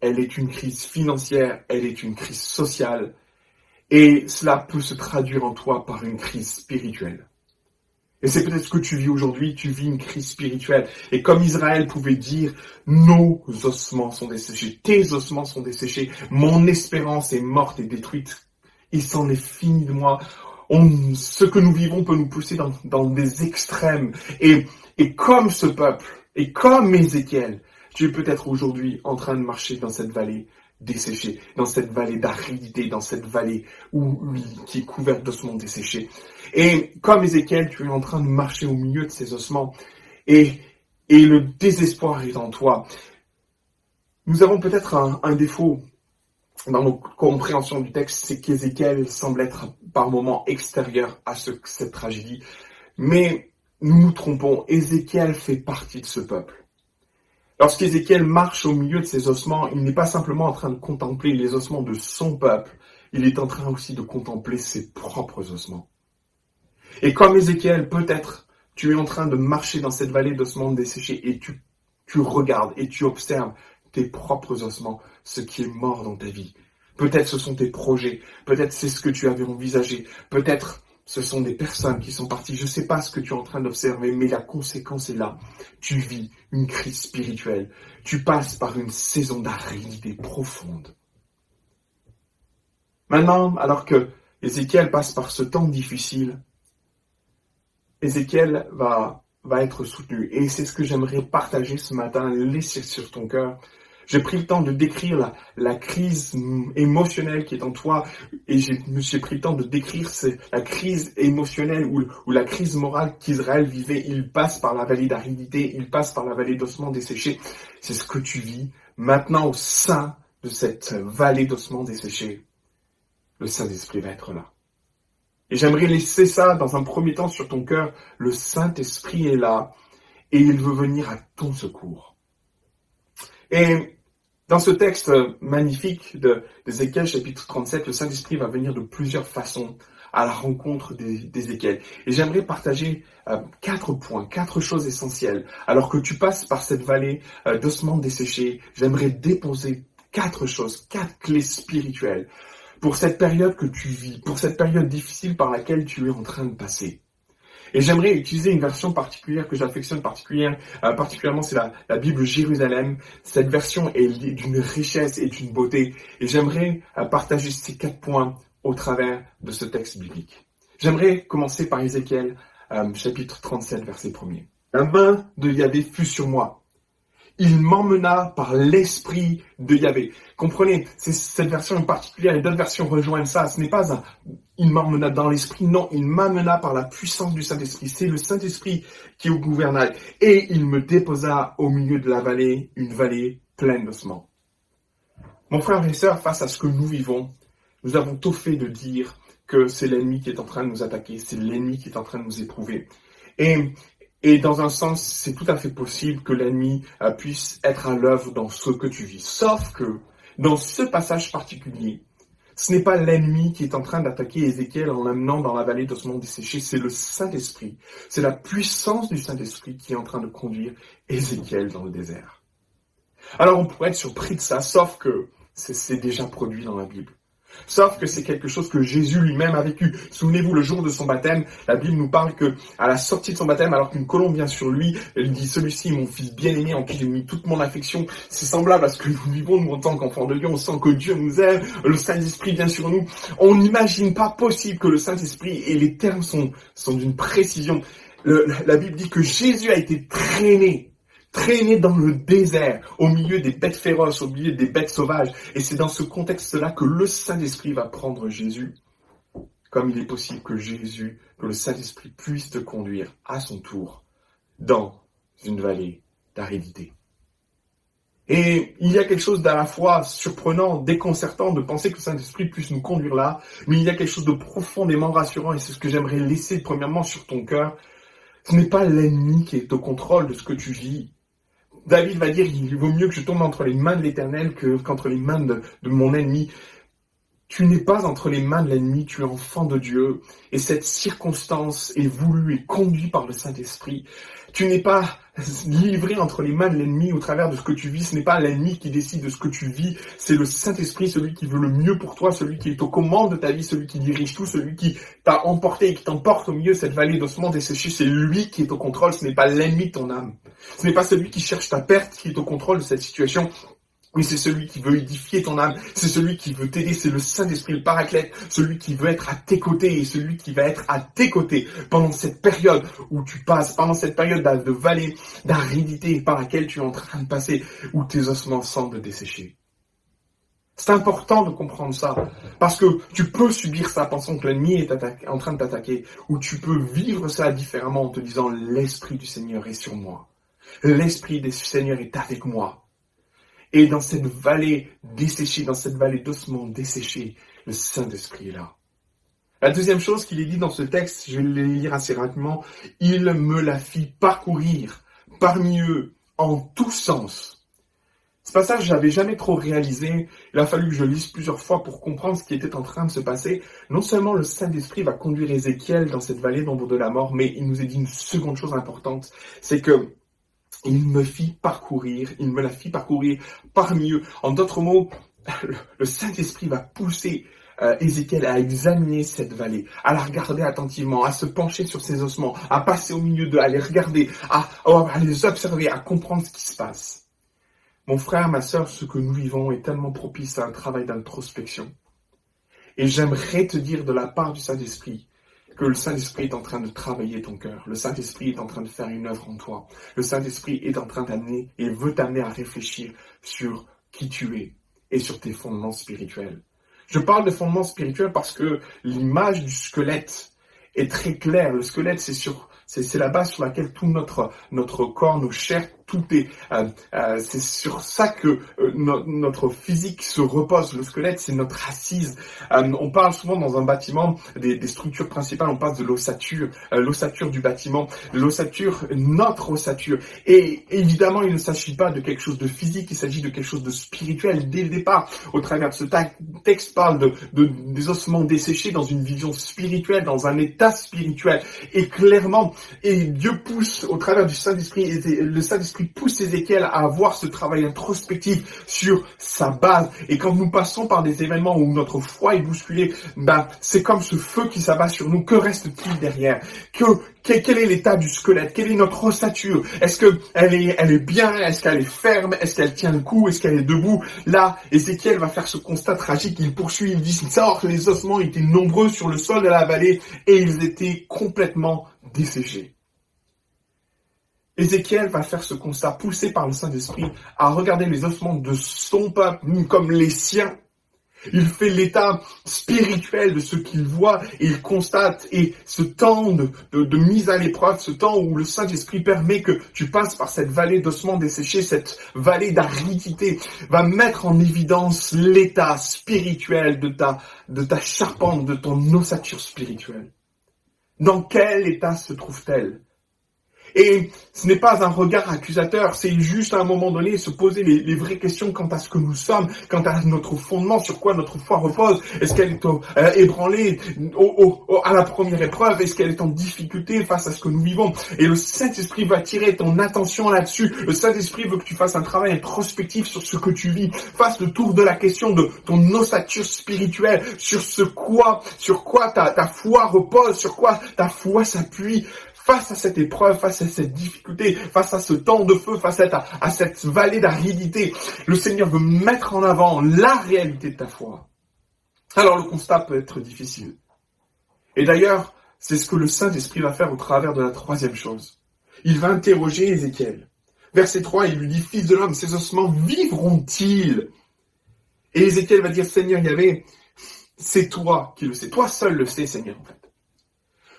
elle est une crise financière, elle est une crise sociale, et cela peut se traduire en toi par une crise spirituelle. Et c'est peut-être ce que tu vis aujourd'hui, tu vis une crise spirituelle. Et comme Israël pouvait dire, nos ossements sont desséchés, tes ossements sont desséchés, mon espérance est morte et détruite, il s'en est fini de moi ce que nous vivons peut nous pousser dans, dans des extrêmes. Et, et comme ce peuple, et comme Ézéchiel, tu es peut-être aujourd'hui en train de marcher dans cette vallée desséchés, dans cette vallée d'aridité, dans cette vallée où, qui est couverte d'ossements desséchés. Et comme Ézéchiel, tu es en train de marcher au milieu de ces ossements et, et le désespoir est en toi. Nous avons peut-être un, un défaut dans nos compréhensions du texte, c'est qu'Ézéchiel semble être par moments extérieur à ce, cette tragédie. Mais nous nous trompons, Ézéchiel fait partie de ce peuple. Lorsqu'Ézéchiel marche au milieu de ses ossements, il n'est pas simplement en train de contempler les ossements de son peuple, il est en train aussi de contempler ses propres ossements. Et comme Ézéchiel, peut-être, tu es en train de marcher dans cette vallée d'ossements desséchés et tu, tu regardes et tu observes tes propres ossements, ce qui est mort dans ta vie. Peut-être ce sont tes projets, peut-être c'est ce que tu avais envisagé, peut-être ce sont des personnes qui sont parties. Je ne sais pas ce que tu es en train d'observer, mais la conséquence est là. Tu vis une crise spirituelle. Tu passes par une saison d'aridité profonde. Maintenant, alors que Ézéchiel passe par ce temps difficile, Ézéchiel va, va être soutenu. Et c'est ce que j'aimerais partager ce matin, laisser sur ton cœur. J'ai pris le temps de décrire la, crise émotionnelle qui est en toi et j'ai pris le temps de décrire la crise émotionnelle ou, ou la crise morale qu'Israël vivait. Il passe par la vallée d'aridité, il passe par la vallée d'ossements desséchés. C'est ce que tu vis maintenant au sein de cette vallée d'ossements desséchés. Le Saint-Esprit va être là. Et j'aimerais laisser ça dans un premier temps sur ton cœur. Le Saint-Esprit est là et il veut venir à ton secours. Et dans ce texte magnifique d'Ézéchiel chapitre 37, le Saint-Esprit va venir de plusieurs façons à la rencontre d'Ézéchiel. Et j'aimerais partager euh, quatre points, quatre choses essentielles. Alors que tu passes par cette vallée euh, d'ossements desséchés, j'aimerais déposer quatre choses, quatre clés spirituelles pour cette période que tu vis, pour cette période difficile par laquelle tu es en train de passer. Et j'aimerais utiliser une version particulière que j'affectionne euh, particulièrement, c'est la, la, Bible Jérusalem. Cette version est d'une richesse et d'une beauté. Et j'aimerais euh, partager ces quatre points au travers de ce texte biblique. J'aimerais commencer par Ézéchiel, euh, chapitre 37, verset 1er. La main de Yahvé fut sur moi. Il m'emmena par l'esprit de Yahvé. Comprenez, c'est cette version en particulier et d'autres versions rejoignent ça. Ce n'est pas un il m'emmena dans l'esprit, non, il m'amena par la puissance du Saint-Esprit. C'est le Saint-Esprit qui est au gouvernail. Et il me déposa au milieu de la vallée, une vallée pleine d'ossements. Mon frère et sœur, face à ce que nous vivons, nous avons tout fait de dire que c'est l'ennemi qui est en train de nous attaquer, c'est l'ennemi qui est en train de nous éprouver. Et et dans un sens, c'est tout à fait possible que l'ennemi euh, puisse être à l'œuvre dans ce que tu vis. Sauf que dans ce passage particulier, ce n'est pas l'ennemi qui est en train d'attaquer Ézéchiel en l'amenant dans la vallée d'ossements desséchés, c'est le Saint-Esprit. C'est la puissance du Saint-Esprit qui est en train de conduire Ézéchiel dans le désert. Alors on pourrait être surpris de ça, sauf que c'est déjà produit dans la Bible. Sauf que c'est quelque chose que Jésus lui-même a vécu. Souvenez-vous, le jour de son baptême, la Bible nous parle que, à la sortie de son baptême, alors qu'une colombe vient sur lui, elle dit, celui-ci mon fils bien-aimé en qui j'ai mis toute mon affection. C'est semblable à ce que nous vivons, nous, en tant qu'enfants de Dieu. On sent que Dieu nous aime, le Saint-Esprit vient sur nous. On n'imagine pas possible que le Saint-Esprit, et les termes sont, d'une précision. La Bible dit que Jésus a été traîné traîné dans le désert, au milieu des bêtes féroces, au milieu des bêtes sauvages. Et c'est dans ce contexte-là que le Saint-Esprit va prendre Jésus, comme il est possible que Jésus, que le Saint-Esprit puisse te conduire à son tour dans une vallée d'aridité. Et il y a quelque chose d'à la fois surprenant, déconcertant de penser que le Saint-Esprit puisse nous conduire là, mais il y a quelque chose de profondément rassurant et c'est ce que j'aimerais laisser premièrement sur ton cœur. Ce n'est pas l'ennemi qui est au contrôle de ce que tu vis, David va dire, il vaut mieux que je tombe entre les mains de l'Éternel que, qu'entre les mains de, de mon ennemi. Tu n'es pas entre les mains de l'ennemi, tu es enfant de Dieu. Et cette circonstance est voulue et conduite par le Saint-Esprit. Tu n'es pas livré entre les mains de l'ennemi au travers de ce que tu vis. Ce n'est pas l'ennemi qui décide de ce que tu vis. C'est le Saint-Esprit, celui qui veut le mieux pour toi, celui qui est aux commandes de ta vie, celui qui dirige tout, celui qui t'a emporté et qui t'emporte au milieu de cette vallée d'ossements desséchés. C'est lui qui est au contrôle. Ce n'est pas l'ennemi de ton âme. Ce n'est pas celui qui cherche ta perte qui est au contrôle de cette situation. Oui, c'est celui qui veut édifier ton âme, c'est celui qui veut t'aider, c'est le Saint-Esprit, le Paraclète, celui qui veut être à tes côtés et celui qui va être à tes côtés pendant cette période où tu passes, pendant cette période de vallée, d'aridité par laquelle tu es en train de passer, où tes ossements semblent desséchés. C'est important de comprendre ça. Parce que tu peux subir ça pensant que l'ennemi est en train de t'attaquer. Ou tu peux vivre ça différemment en te disant l'Esprit du Seigneur est sur moi. L'Esprit du Seigneur est avec moi. Et dans cette vallée desséchée, dans cette vallée d'ossements desséchés, le Saint-Esprit est là. La deuxième chose qu'il est dit dans ce texte, je vais le lire assez rapidement, il me la fit parcourir parmi eux en tous sens. Ce passage, je l'avais jamais trop réalisé. Il a fallu que je lise plusieurs fois pour comprendre ce qui était en train de se passer. Non seulement le Saint-Esprit va conduire Ézéchiel dans cette vallée d'ombre de la mort, mais il nous est dit une seconde chose importante, c'est que il me fit parcourir, il me la fit parcourir parmi eux. En d'autres mots, le, Saint-Esprit va pousser euh, Ézéchiel à examiner cette vallée, à la regarder attentivement, à se pencher sur ses ossements, à passer au milieu d'eux, à les regarder, à, à les observer, à comprendre ce qui se passe. Mon frère, ma sœur, ce que nous vivons est tellement propice à un travail d'introspection. Et j'aimerais te dire de la part du Saint-Esprit que le Saint-Esprit est en train de travailler ton cœur. Le Saint-Esprit est en train de faire une œuvre en toi. Le Saint-Esprit est en train d'amener et veut t'amener à réfléchir sur qui tu es et sur tes fondements spirituels. Je parle de fondements spirituels parce que l'image du squelette est très claire. Le squelette, c'est sur, c'est, la base sur laquelle tout notre, notre corps, nos chairs, tout est, euh, euh, c'est sur ça que euh, no- notre physique se repose. Le squelette, c'est notre assise. Euh, on parle souvent dans un bâtiment des, structures principales, on passe de l'ossature, l'ossature du bâtiment, l'ossature, notre ossature. Et évidemment, il ne s'agit pas de quelque chose de physique, il s'agit de quelque chose de spirituel dès le départ. Au travers de ce texte parle de, de- des ossements desséchés dans une vision spirituelle, dans un état spirituel. Et clairement, et Dieu pousse au travers du Saint-Esprit, le Saint-Esprit pousse Ézéchiel à avoir ce travail introspectif sur sa base. Et quand nous passons par des événements où notre foi est bousculée, ben, c'est comme ce feu qui s'abat sur nous. Que reste-t-il derrière? Que, quel, est l'état du squelette? Quelle est notre ossature? Est-ce que elle est bien? Est-ce qu'elle est ferme? Est-ce qu'elle tient le coup? Est-ce qu'elle est debout? Là, Ézéchiel va faire ce constat tragique. Il poursuit, il dit, sort, les ossements étaient nombreux sur le sol de la vallée et ils étaient complètement desséchés. Ézéchiel va faire ce constat, poussé par le Saint-Esprit, à regarder les ossements de son peuple comme les siens. Il fait l'état spirituel de ce qu'il voit et il constate et ce temps de, mise à l'épreuve, ce temps où le Saint-Esprit permet que tu passes par cette vallée d'ossements desséchés, cette vallée d'aridité, va mettre en évidence l'état spirituel de ta charpente, de ton ossature spirituelle. Dans quel état se trouve-t-elle? Et ce n'est pas un regard accusateur, c'est juste à un moment donné se poser les, vraies questions quant à ce que nous sommes, quant à notre fondement, sur quoi notre foi repose. Est-ce qu'elle est euh, ébranlée à la première épreuve? Est-ce qu'elle est en difficulté face à ce que nous vivons? Et le Saint-Esprit va tirer ton attention là-dessus. Le Saint-Esprit veut que tu fasses un travail introspectif sur ce que tu vis. Fasse le tour de la question de ton ossature spirituelle, sur ce quoi, sur quoi ta foi repose, sur quoi ta foi s'appuie? Face à cette épreuve, face à cette difficulté, face à ce temps de feu, face à, cette vallée d'aridité, le Seigneur veut mettre en avant la réalité de ta foi. Alors le constat peut être difficile. Et d'ailleurs, c'est ce que le Saint-Esprit va faire au travers de la troisième chose. Il va interroger Ézéchiel. Verset 3, il lui dit, Fils de l'homme, ces ossements vivront-ils? Et Ézéchiel va dire, Seigneur Yahvé, c'est toi qui le sais. Toi seul le sais, Seigneur.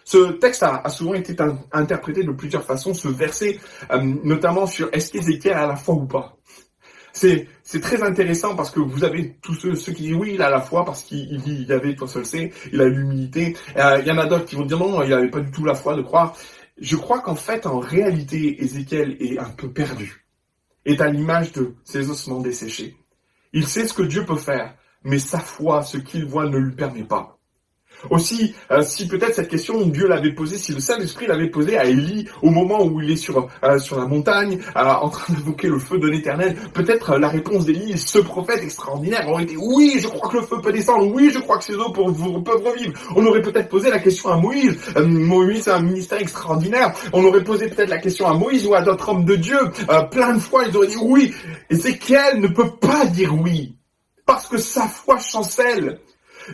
Ce texte a, souvent été in- interprété de plusieurs façons, ce verset, euh, notamment sur est-ce qu'Ézéchiel a la foi ou pas. C'est, c'est très intéressant parce que vous avez tous ceux, ceux qui disent oui, il a la foi parce qu'il il dit il avait, toi seul sais, il a l'humilité. Euh, il y en a d'autres qui vont dire non, il n'avait pas du tout la foi de croire. Je crois qu'en fait, en réalité, Ézéchiel est un peu perdu. Est à l'image de ses ossements desséchés. Il sait ce que Dieu peut faire, mais sa foi, ce qu'il voit, ne lui permet pas. Aussi, euh, si peut-être cette question Dieu l'avait posée, si le Saint-Esprit l'avait posée à Élie au moment où il est sur euh, sur la montagne, euh, en train d'invoquer le feu de l'Éternel, peut-être la réponse d'Élie, ce prophète extraordinaire, aurait été oui, je crois que le feu peut descendre, oui, je crois que ces eaux peuvent, revivre. On aurait peut-être posé la question à Moïse. Euh, Moïse a un ministère extraordinaire. On aurait posé peut-être la question à Moïse ou à d'autres hommes de Dieu. Plein de fois, ils auraient dit oui. Ézéchiel ne peut pas dire oui parce que sa foi chancelle.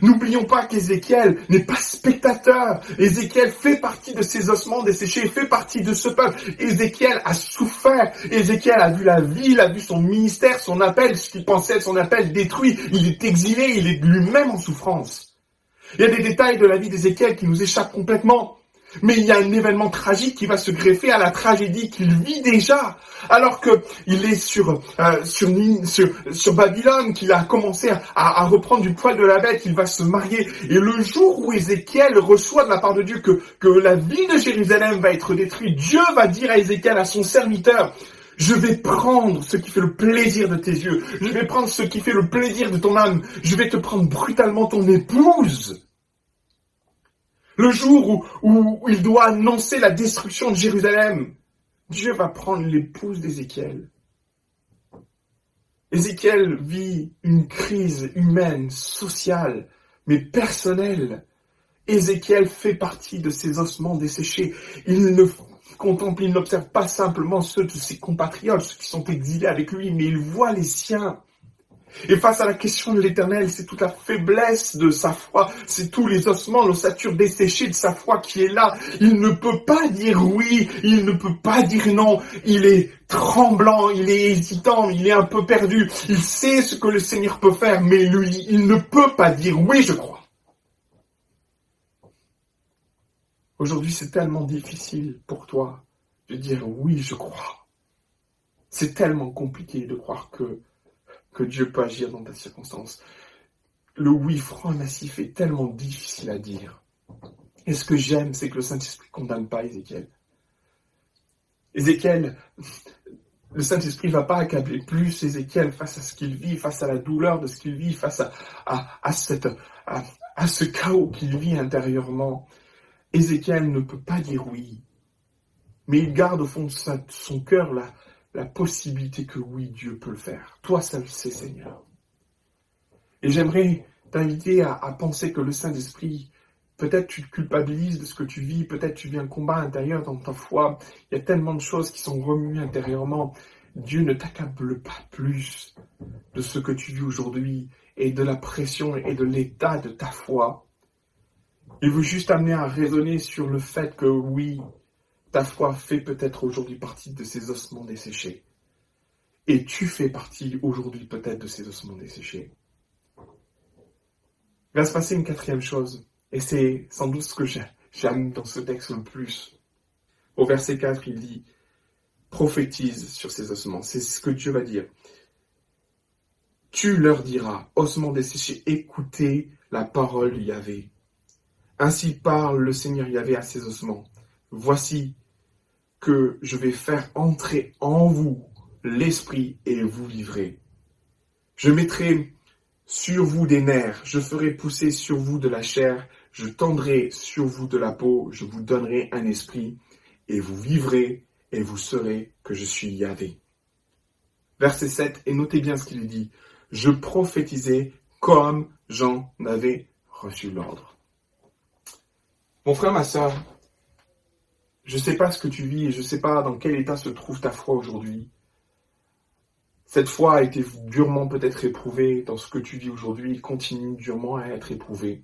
N'oublions pas qu'Ézéchiel n'est pas spectateur. Ézéchiel fait partie de ces ossements desséchés, fait partie de ce peuple. Ézéchiel a souffert. Ézéchiel a vu la vie, il a vu son ministère, son appel, ce qu'il pensait son appel détruit. Il est exilé, il est lui-même en souffrance. Il y a des détails de la vie d'Ézéchiel qui nous échappent complètement. Mais il y a un événement tragique qui va se greffer à la tragédie qu'il vit déjà, alors que il est sur euh, sur, sur Babylone, qu'il a commencé à, reprendre du poil de la bête, il va se marier. Et le jour où Ézéchiel reçoit de la part de Dieu que que la ville de Jérusalem va être détruite, Dieu va dire à Ézéchiel, à son serviteur, je vais prendre ce qui fait le plaisir de tes yeux. Je vais prendre ce qui fait le plaisir de ton âme. Je vais te prendre brutalement ton épouse. Le jour où, il doit annoncer la destruction de Jérusalem, Dieu va prendre l'épouse d'Ézéchiel. Ézéchiel vit une crise humaine, sociale, mais personnelle. Ézéchiel fait partie de ces ossements desséchés. Il ne contemple, il n'observe pas simplement ceux de ses compatriotes, ceux qui sont exilés avec lui, mais il voit les siens. Et face à la question de l'éternel, c'est toute la faiblesse de sa foi, c'est tous les ossements, l'ossature desséchée de sa foi qui est là. Il ne peut pas dire oui, il ne peut pas dire non, il est tremblant, il est hésitant, il est un peu perdu. Il sait ce que le Seigneur peut faire, mais lui, il ne peut pas dire oui, je crois. Aujourd'hui, c'est tellement difficile pour toi de dire oui, je crois. C'est tellement compliqué de croire que que Dieu peut agir dans ta circonstance. Le oui franc et massif est tellement difficile à dire. Et ce que j'aime, c'est que le Saint-Esprit ne condamne pas Ézéchiel. Ézéchiel, le Saint-Esprit va pas accabler plus Ézéchiel face à ce qu'il vit, face à la douleur de ce qu'il vit, face à, à, cette, à, à ce chaos qu'il vit intérieurement. Ézéchiel ne peut pas dire oui, mais il garde au fond de son cœur la, la possibilité que oui, Dieu peut le faire. Toi seul sais, Seigneur. Et j'aimerais t'inviter à, penser que le Saint-Esprit, peut-être tu te culpabilises de ce que tu vis, peut-être tu vis un combat intérieur dans ta foi, il y a tellement de choses qui sont remuées intérieurement. Dieu ne t'accable pas plus de ce que tu vis aujourd'hui et de la pression et de l'état de ta foi. Il veut juste amener à raisonner sur le fait que oui, ta foi fait peut-être aujourd'hui partie de ces ossements desséchés. Et tu fais partie aujourd'hui peut-être de ces ossements desséchés. Va se passer une quatrième chose, et c'est sans doute ce que j'ai- j'aime dans ce texte le plus. Au verset 4, il dit, prophétise sur ces ossements. C'est ce que Dieu va dire. Tu leur diras, ossements desséchés, écoutez la parole Yahvé. Ainsi parle le Seigneur Yahvé à ses ossements. Voici que je vais faire entrer en vous l'esprit et vous livrer. Je mettrai sur vous des nerfs, je ferai pousser sur vous de la chair, je tendrai sur vous de la peau, je vous donnerai un esprit, et vous vivrez, et vous saurez que je suis Yahvé. Verset 7, et notez bien ce qu'il dit. Je prophétisais comme j'en avais reçu l'ordre. Mon frère, ma sœur, je ne sais pas ce que tu vis et je ne sais pas dans quel état se trouve ta foi aujourd'hui. Cette foi a été durement peut-être éprouvée dans ce que tu vis aujourd'hui, continue durement à être éprouvée.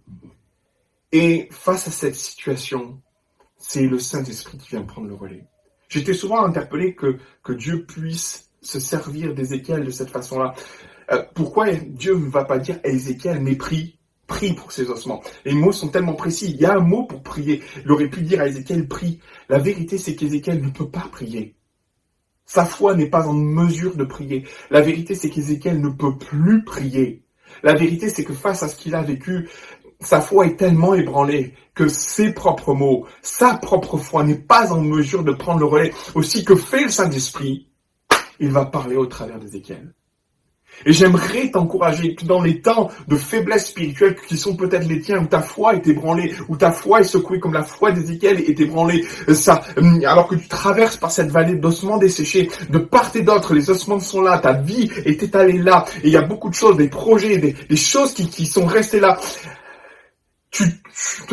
Et face à cette situation, c'est le Saint-Esprit qui vient prendre le relais. J'étais souvent interpellé que, que Dieu puisse se servir d'Ézéchiel de cette façon-là. Euh, pourquoi Dieu ne va pas dire Ézéchiel, mais prie, pour ses ossements Les mots sont tellement précis. Il y a un mot pour prier. Il aurait pu dire à Ézéchiel, prie. La vérité, c'est qu'Ézéchiel ne peut pas prier. Sa foi n'est pas en mesure de prier. La vérité, c'est qu'Ézéchiel ne peut plus prier. La vérité, c'est que face à ce qu'il a vécu, sa foi est tellement ébranlée que ses propres mots, sa propre foi n'est pas en mesure de prendre le relais. Aussi que fait le Saint-Esprit, il va parler au travers d'Ézéchiel. Et j'aimerais t'encourager que dans les temps de faiblesse spirituelle qui sont peut-être les tiens, où ta foi est ébranlée, où ta foi est secouée comme la foi d'Ézéchiel est ébranlée, ça, hum, alors que tu traverses par cette vallée d'ossements desséchés, de part et d'autre, les ossements sont là, ta vie est étalée là, et il y a beaucoup de choses, des projets, des, choses qui, qui sont restées là. Tu,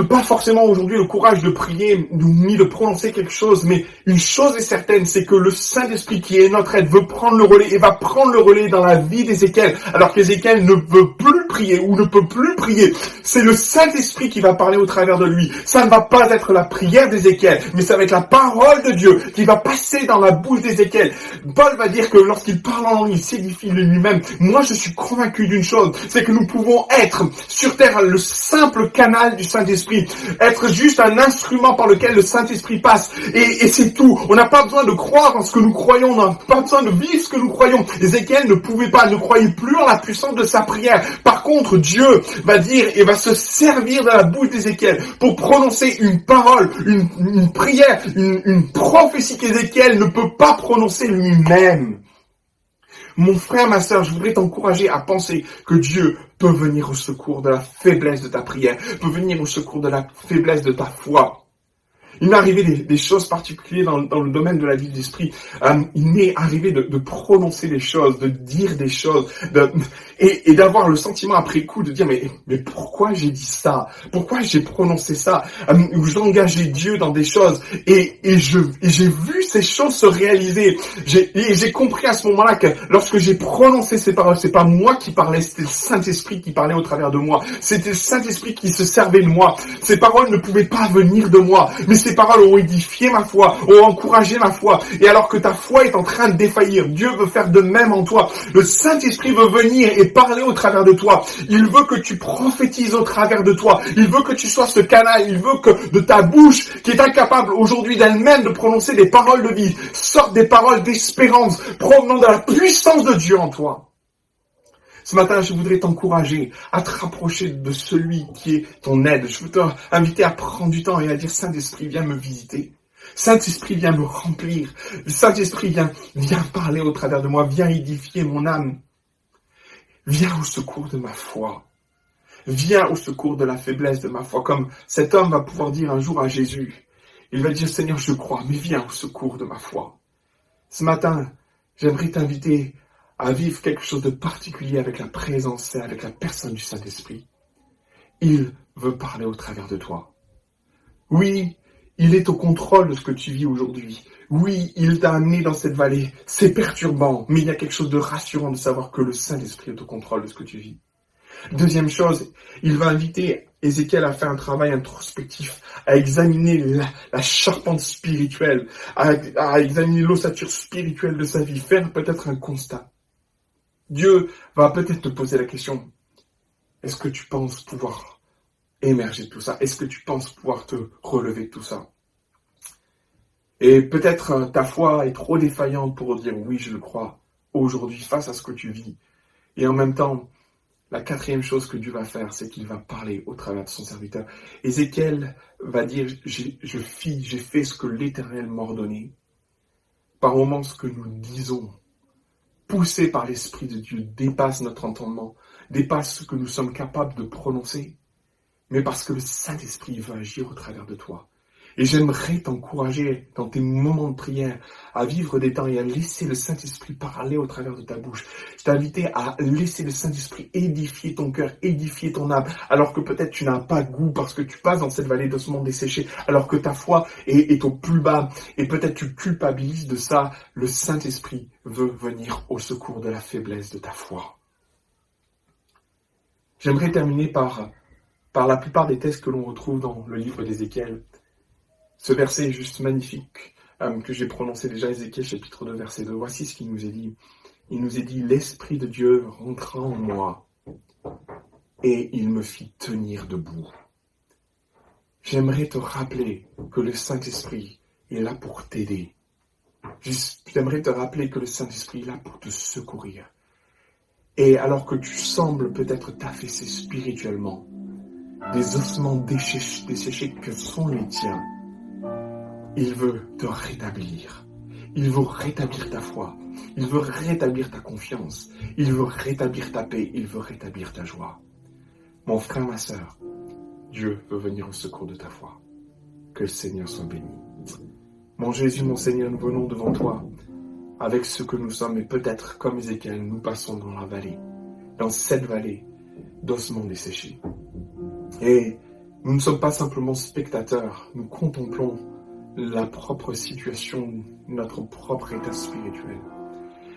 pas forcément aujourd'hui le courage de prier ni de prononcer quelque chose, mais une chose est certaine, c'est que le Saint-Esprit qui est notre aide veut prendre le relais et va prendre le relais dans la vie d'Ézéchiel, alors qu'Ézéchiel ne veut plus prier ou ne peut plus prier. C'est le Saint-Esprit qui va parler au travers de lui. Ça ne va pas être la prière d'Ézéchiel, mais ça va être la parole de Dieu qui va passer dans la bouche d'Ézéchiel. Paul va dire que lorsqu'il parle en langue, il s'édifie lui-même. Moi, je suis convaincu d'une chose, c'est que nous pouvons être sur terre le simple canal du Saint-Esprit, être juste un instrument par lequel le Saint-Esprit passe. Et, c'est tout. On n'a pas besoin de croire en ce que nous croyons, on n'a pas besoin de vivre ce que nous croyons. Ézéchiel ne pouvait pas, ne croyait plus en la puissance de sa prière. Par contre, Dieu va dire et va se servir de la bouche d'Ézéchiel pour prononcer une parole, une, prière, une, une prophétie qu'Ézéchiel ne peut pas prononcer lui-même. Mon frère, ma sœur, je voudrais t'encourager à penser que Dieu peut venir au secours de la faiblesse de ta prière, peut venir au secours de la faiblesse de ta foi. Il m'est arrivé des, choses particulières dans, le domaine de la vie de l'esprit. Euh, il m'est arrivé de, de prononcer des choses, de dire des choses, et, et d'avoir le sentiment après coup de dire mais, mais pourquoi j'ai dit ça? Pourquoi j'ai prononcé ça? Euh, Où j'engageais Dieu dans des choses et, et je et j'ai vu ces choses se réaliser. J'ai, j'ai compris à ce moment-là que lorsque j'ai prononcé ces paroles, c'est pas moi qui parlais, c'était le Saint-Esprit qui parlait au travers de moi. C'était le Saint-Esprit qui se servait de moi. Ces paroles ne pouvaient pas venir de moi, mais ces paroles ont édifié ma foi, ont encouragé ma foi. Et alors que ta foi est en train de défaillir, Dieu veut faire de même en toi. Le Saint-Esprit veut venir parler au travers de toi. Il veut que tu prophétises au travers de toi. Il veut que tu sois ce canal. Il veut que de ta bouche, qui est incapable aujourd'hui d'elle-même de prononcer des paroles de vie, sortent des paroles d'espérance provenant de la puissance de Dieu en toi. Ce matin, je voudrais t'encourager à te rapprocher de celui qui est ton aide. Je veux t'inviter à prendre du temps et à dire Saint-Esprit, viens me visiter. Saint-Esprit, viens me remplir. Saint-Esprit, viens, viens parler au travers de moi. Viens édifier mon âme. Viens au secours de ma foi. Viens au secours de la faiblesse de ma foi. Comme cet homme va pouvoir dire un jour à Jésus. Il va dire, Seigneur, je crois, mais viens au secours de ma foi. Ce matin, j'aimerais t'inviter à vivre quelque chose de particulier avec la présence et avec la personne du Saint-Esprit. Il veut parler au travers de toi. Oui, il est au contrôle de ce que tu vis aujourd'hui. Oui, il t'a amené dans cette vallée. C'est perturbant, mais il y a quelque chose de rassurant de savoir que le Saint-Esprit est au contrôle de ce que tu vis. Deuxième chose, il va inviter Ézéchiel à faire un travail introspectif, à examiner la, charpente spirituelle, à examiner l'ossature spirituelle de sa vie, faire peut-être un constat. Dieu va peut-être te poser la question, est-ce que tu penses pouvoir émerger de tout ça? Est-ce que tu penses pouvoir te relever de tout ça? Et peut-être euh, ta foi est trop défaillante pour dire oui, je le crois aujourd'hui face à ce que tu vis. Et en même temps, la quatrième chose que Dieu va faire, c'est qu'il va parler au travers de son serviteur. Ézéchiel va dire, je fis, j'ai fait ce que l'Éternel m'a ordonné. Par moments, ce que nous disons, poussé par l'Esprit de Dieu, dépasse notre entendement, dépasse ce que nous sommes capables de prononcer, mais parce que le Saint-Esprit veut agir au travers de toi. Et j'aimerais t'encourager dans tes moments de prière à vivre des temps et à laisser le Saint-Esprit parler au travers de ta bouche. Je t'invite à laisser le Saint-Esprit édifier ton cœur, édifier ton âme, alors que peut-être tu n'as pas goût parce que tu passes dans cette vallée d'ossements desséchés, alors que ta foi est, est au plus bas et peut-être tu culpabilises de ça. Le Saint-Esprit veut venir au secours de la faiblesse de ta foi. J'aimerais terminer par, par la plupart des textes que l'on retrouve dans le livre d'Ézéchiel. Ce verset est juste magnifique euh, que j'ai prononcé déjà, Ézéchiel chapitre 2, verset 2. Voici ce qu'il nous est dit. Il nous est dit, l'Esprit de Dieu rentra en moi et il me fit tenir debout. J'aimerais te rappeler que le Saint-Esprit est là pour t'aider. J'aimerais te rappeler que le Saint-Esprit est là pour te secourir. Et alors que tu sembles peut-être t'affaisser spirituellement, des ossements desséchés, que sont les tiens, il veut te rétablir. Il veut rétablir ta foi. Il veut rétablir ta confiance. Il veut rétablir ta paix. Il veut rétablir ta joie. Mon frère, ma sœur, Dieu veut venir au secours de ta foi. Que le Seigneur soit béni. Mon Jésus, mon Seigneur, nous venons devant toi avec ce que nous sommes et peut-être comme Ézéchiel, nous passons dans la vallée, dans cette vallée d'ossements desséchés. Et Nous ne sommes pas simplement spectateurs, nous contemplons la propre situation, notre propre état spirituel.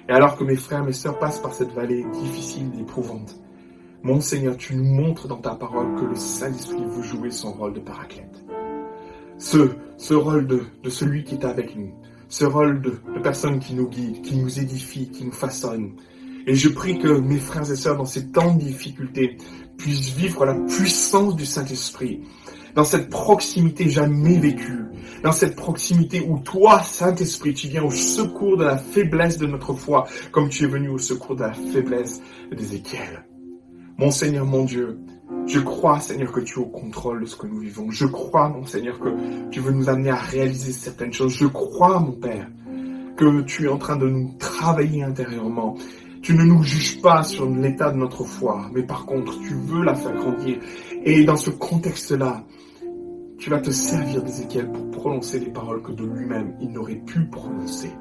Et alors que mes frères, mes sœurs passent par cette vallée difficile et éprouvante, mon Seigneur, tu nous montres dans ta parole que le Saint-Esprit veut jouer son rôle de paraclète. Ce, ce rôle de, celui qui est avec nous, ce rôle de, de personne qui nous guide, qui nous édifie, qui nous façonne. Et je prie que mes frères et sœurs, dans ces temps de difficulté, puissent vivre la puissance du Saint-Esprit, dans cette proximité jamais vécue, dans cette proximité où toi, Saint-Esprit, tu viens au secours de la faiblesse de notre foi, comme tu es venu au secours de la faiblesse d'Ézéchiel. Mon Seigneur, mon Dieu, je crois, Seigneur, que tu es au contrôle de ce que nous vivons. Je crois, mon Seigneur, que tu veux nous amener à réaliser certaines choses. Je crois, mon Père, que tu es en train de nous travailler intérieurement. Tu ne nous juges pas sur l'état de notre foi, mais par contre, tu veux la faire grandir. Et dans ce contexte-là, tu vas te servir d'Ézéchiel pour prononcer les paroles que de lui-même il n'aurait pu prononcer.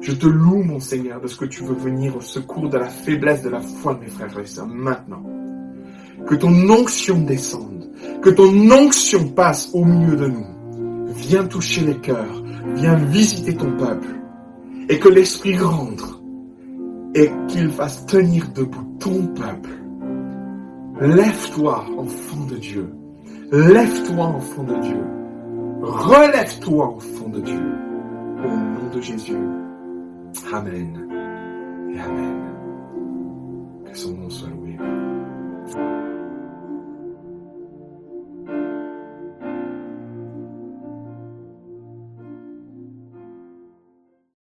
Je te loue, mon Seigneur, de ce que tu veux venir au secours de la faiblesse de la foi de mes frères et sœurs maintenant. Que ton onction descende, que ton onction passe au milieu de nous. Viens toucher les cœurs, viens visiter ton peuple, et que l'Esprit rentre, et qu'il fasse tenir debout ton peuple. Lève-toi, enfant de Dieu. Lève-toi, enfant de Dieu. Relève-toi, enfant de Dieu. Au nom de Jésus. Amen. Et Amen. Que son nom soit loué.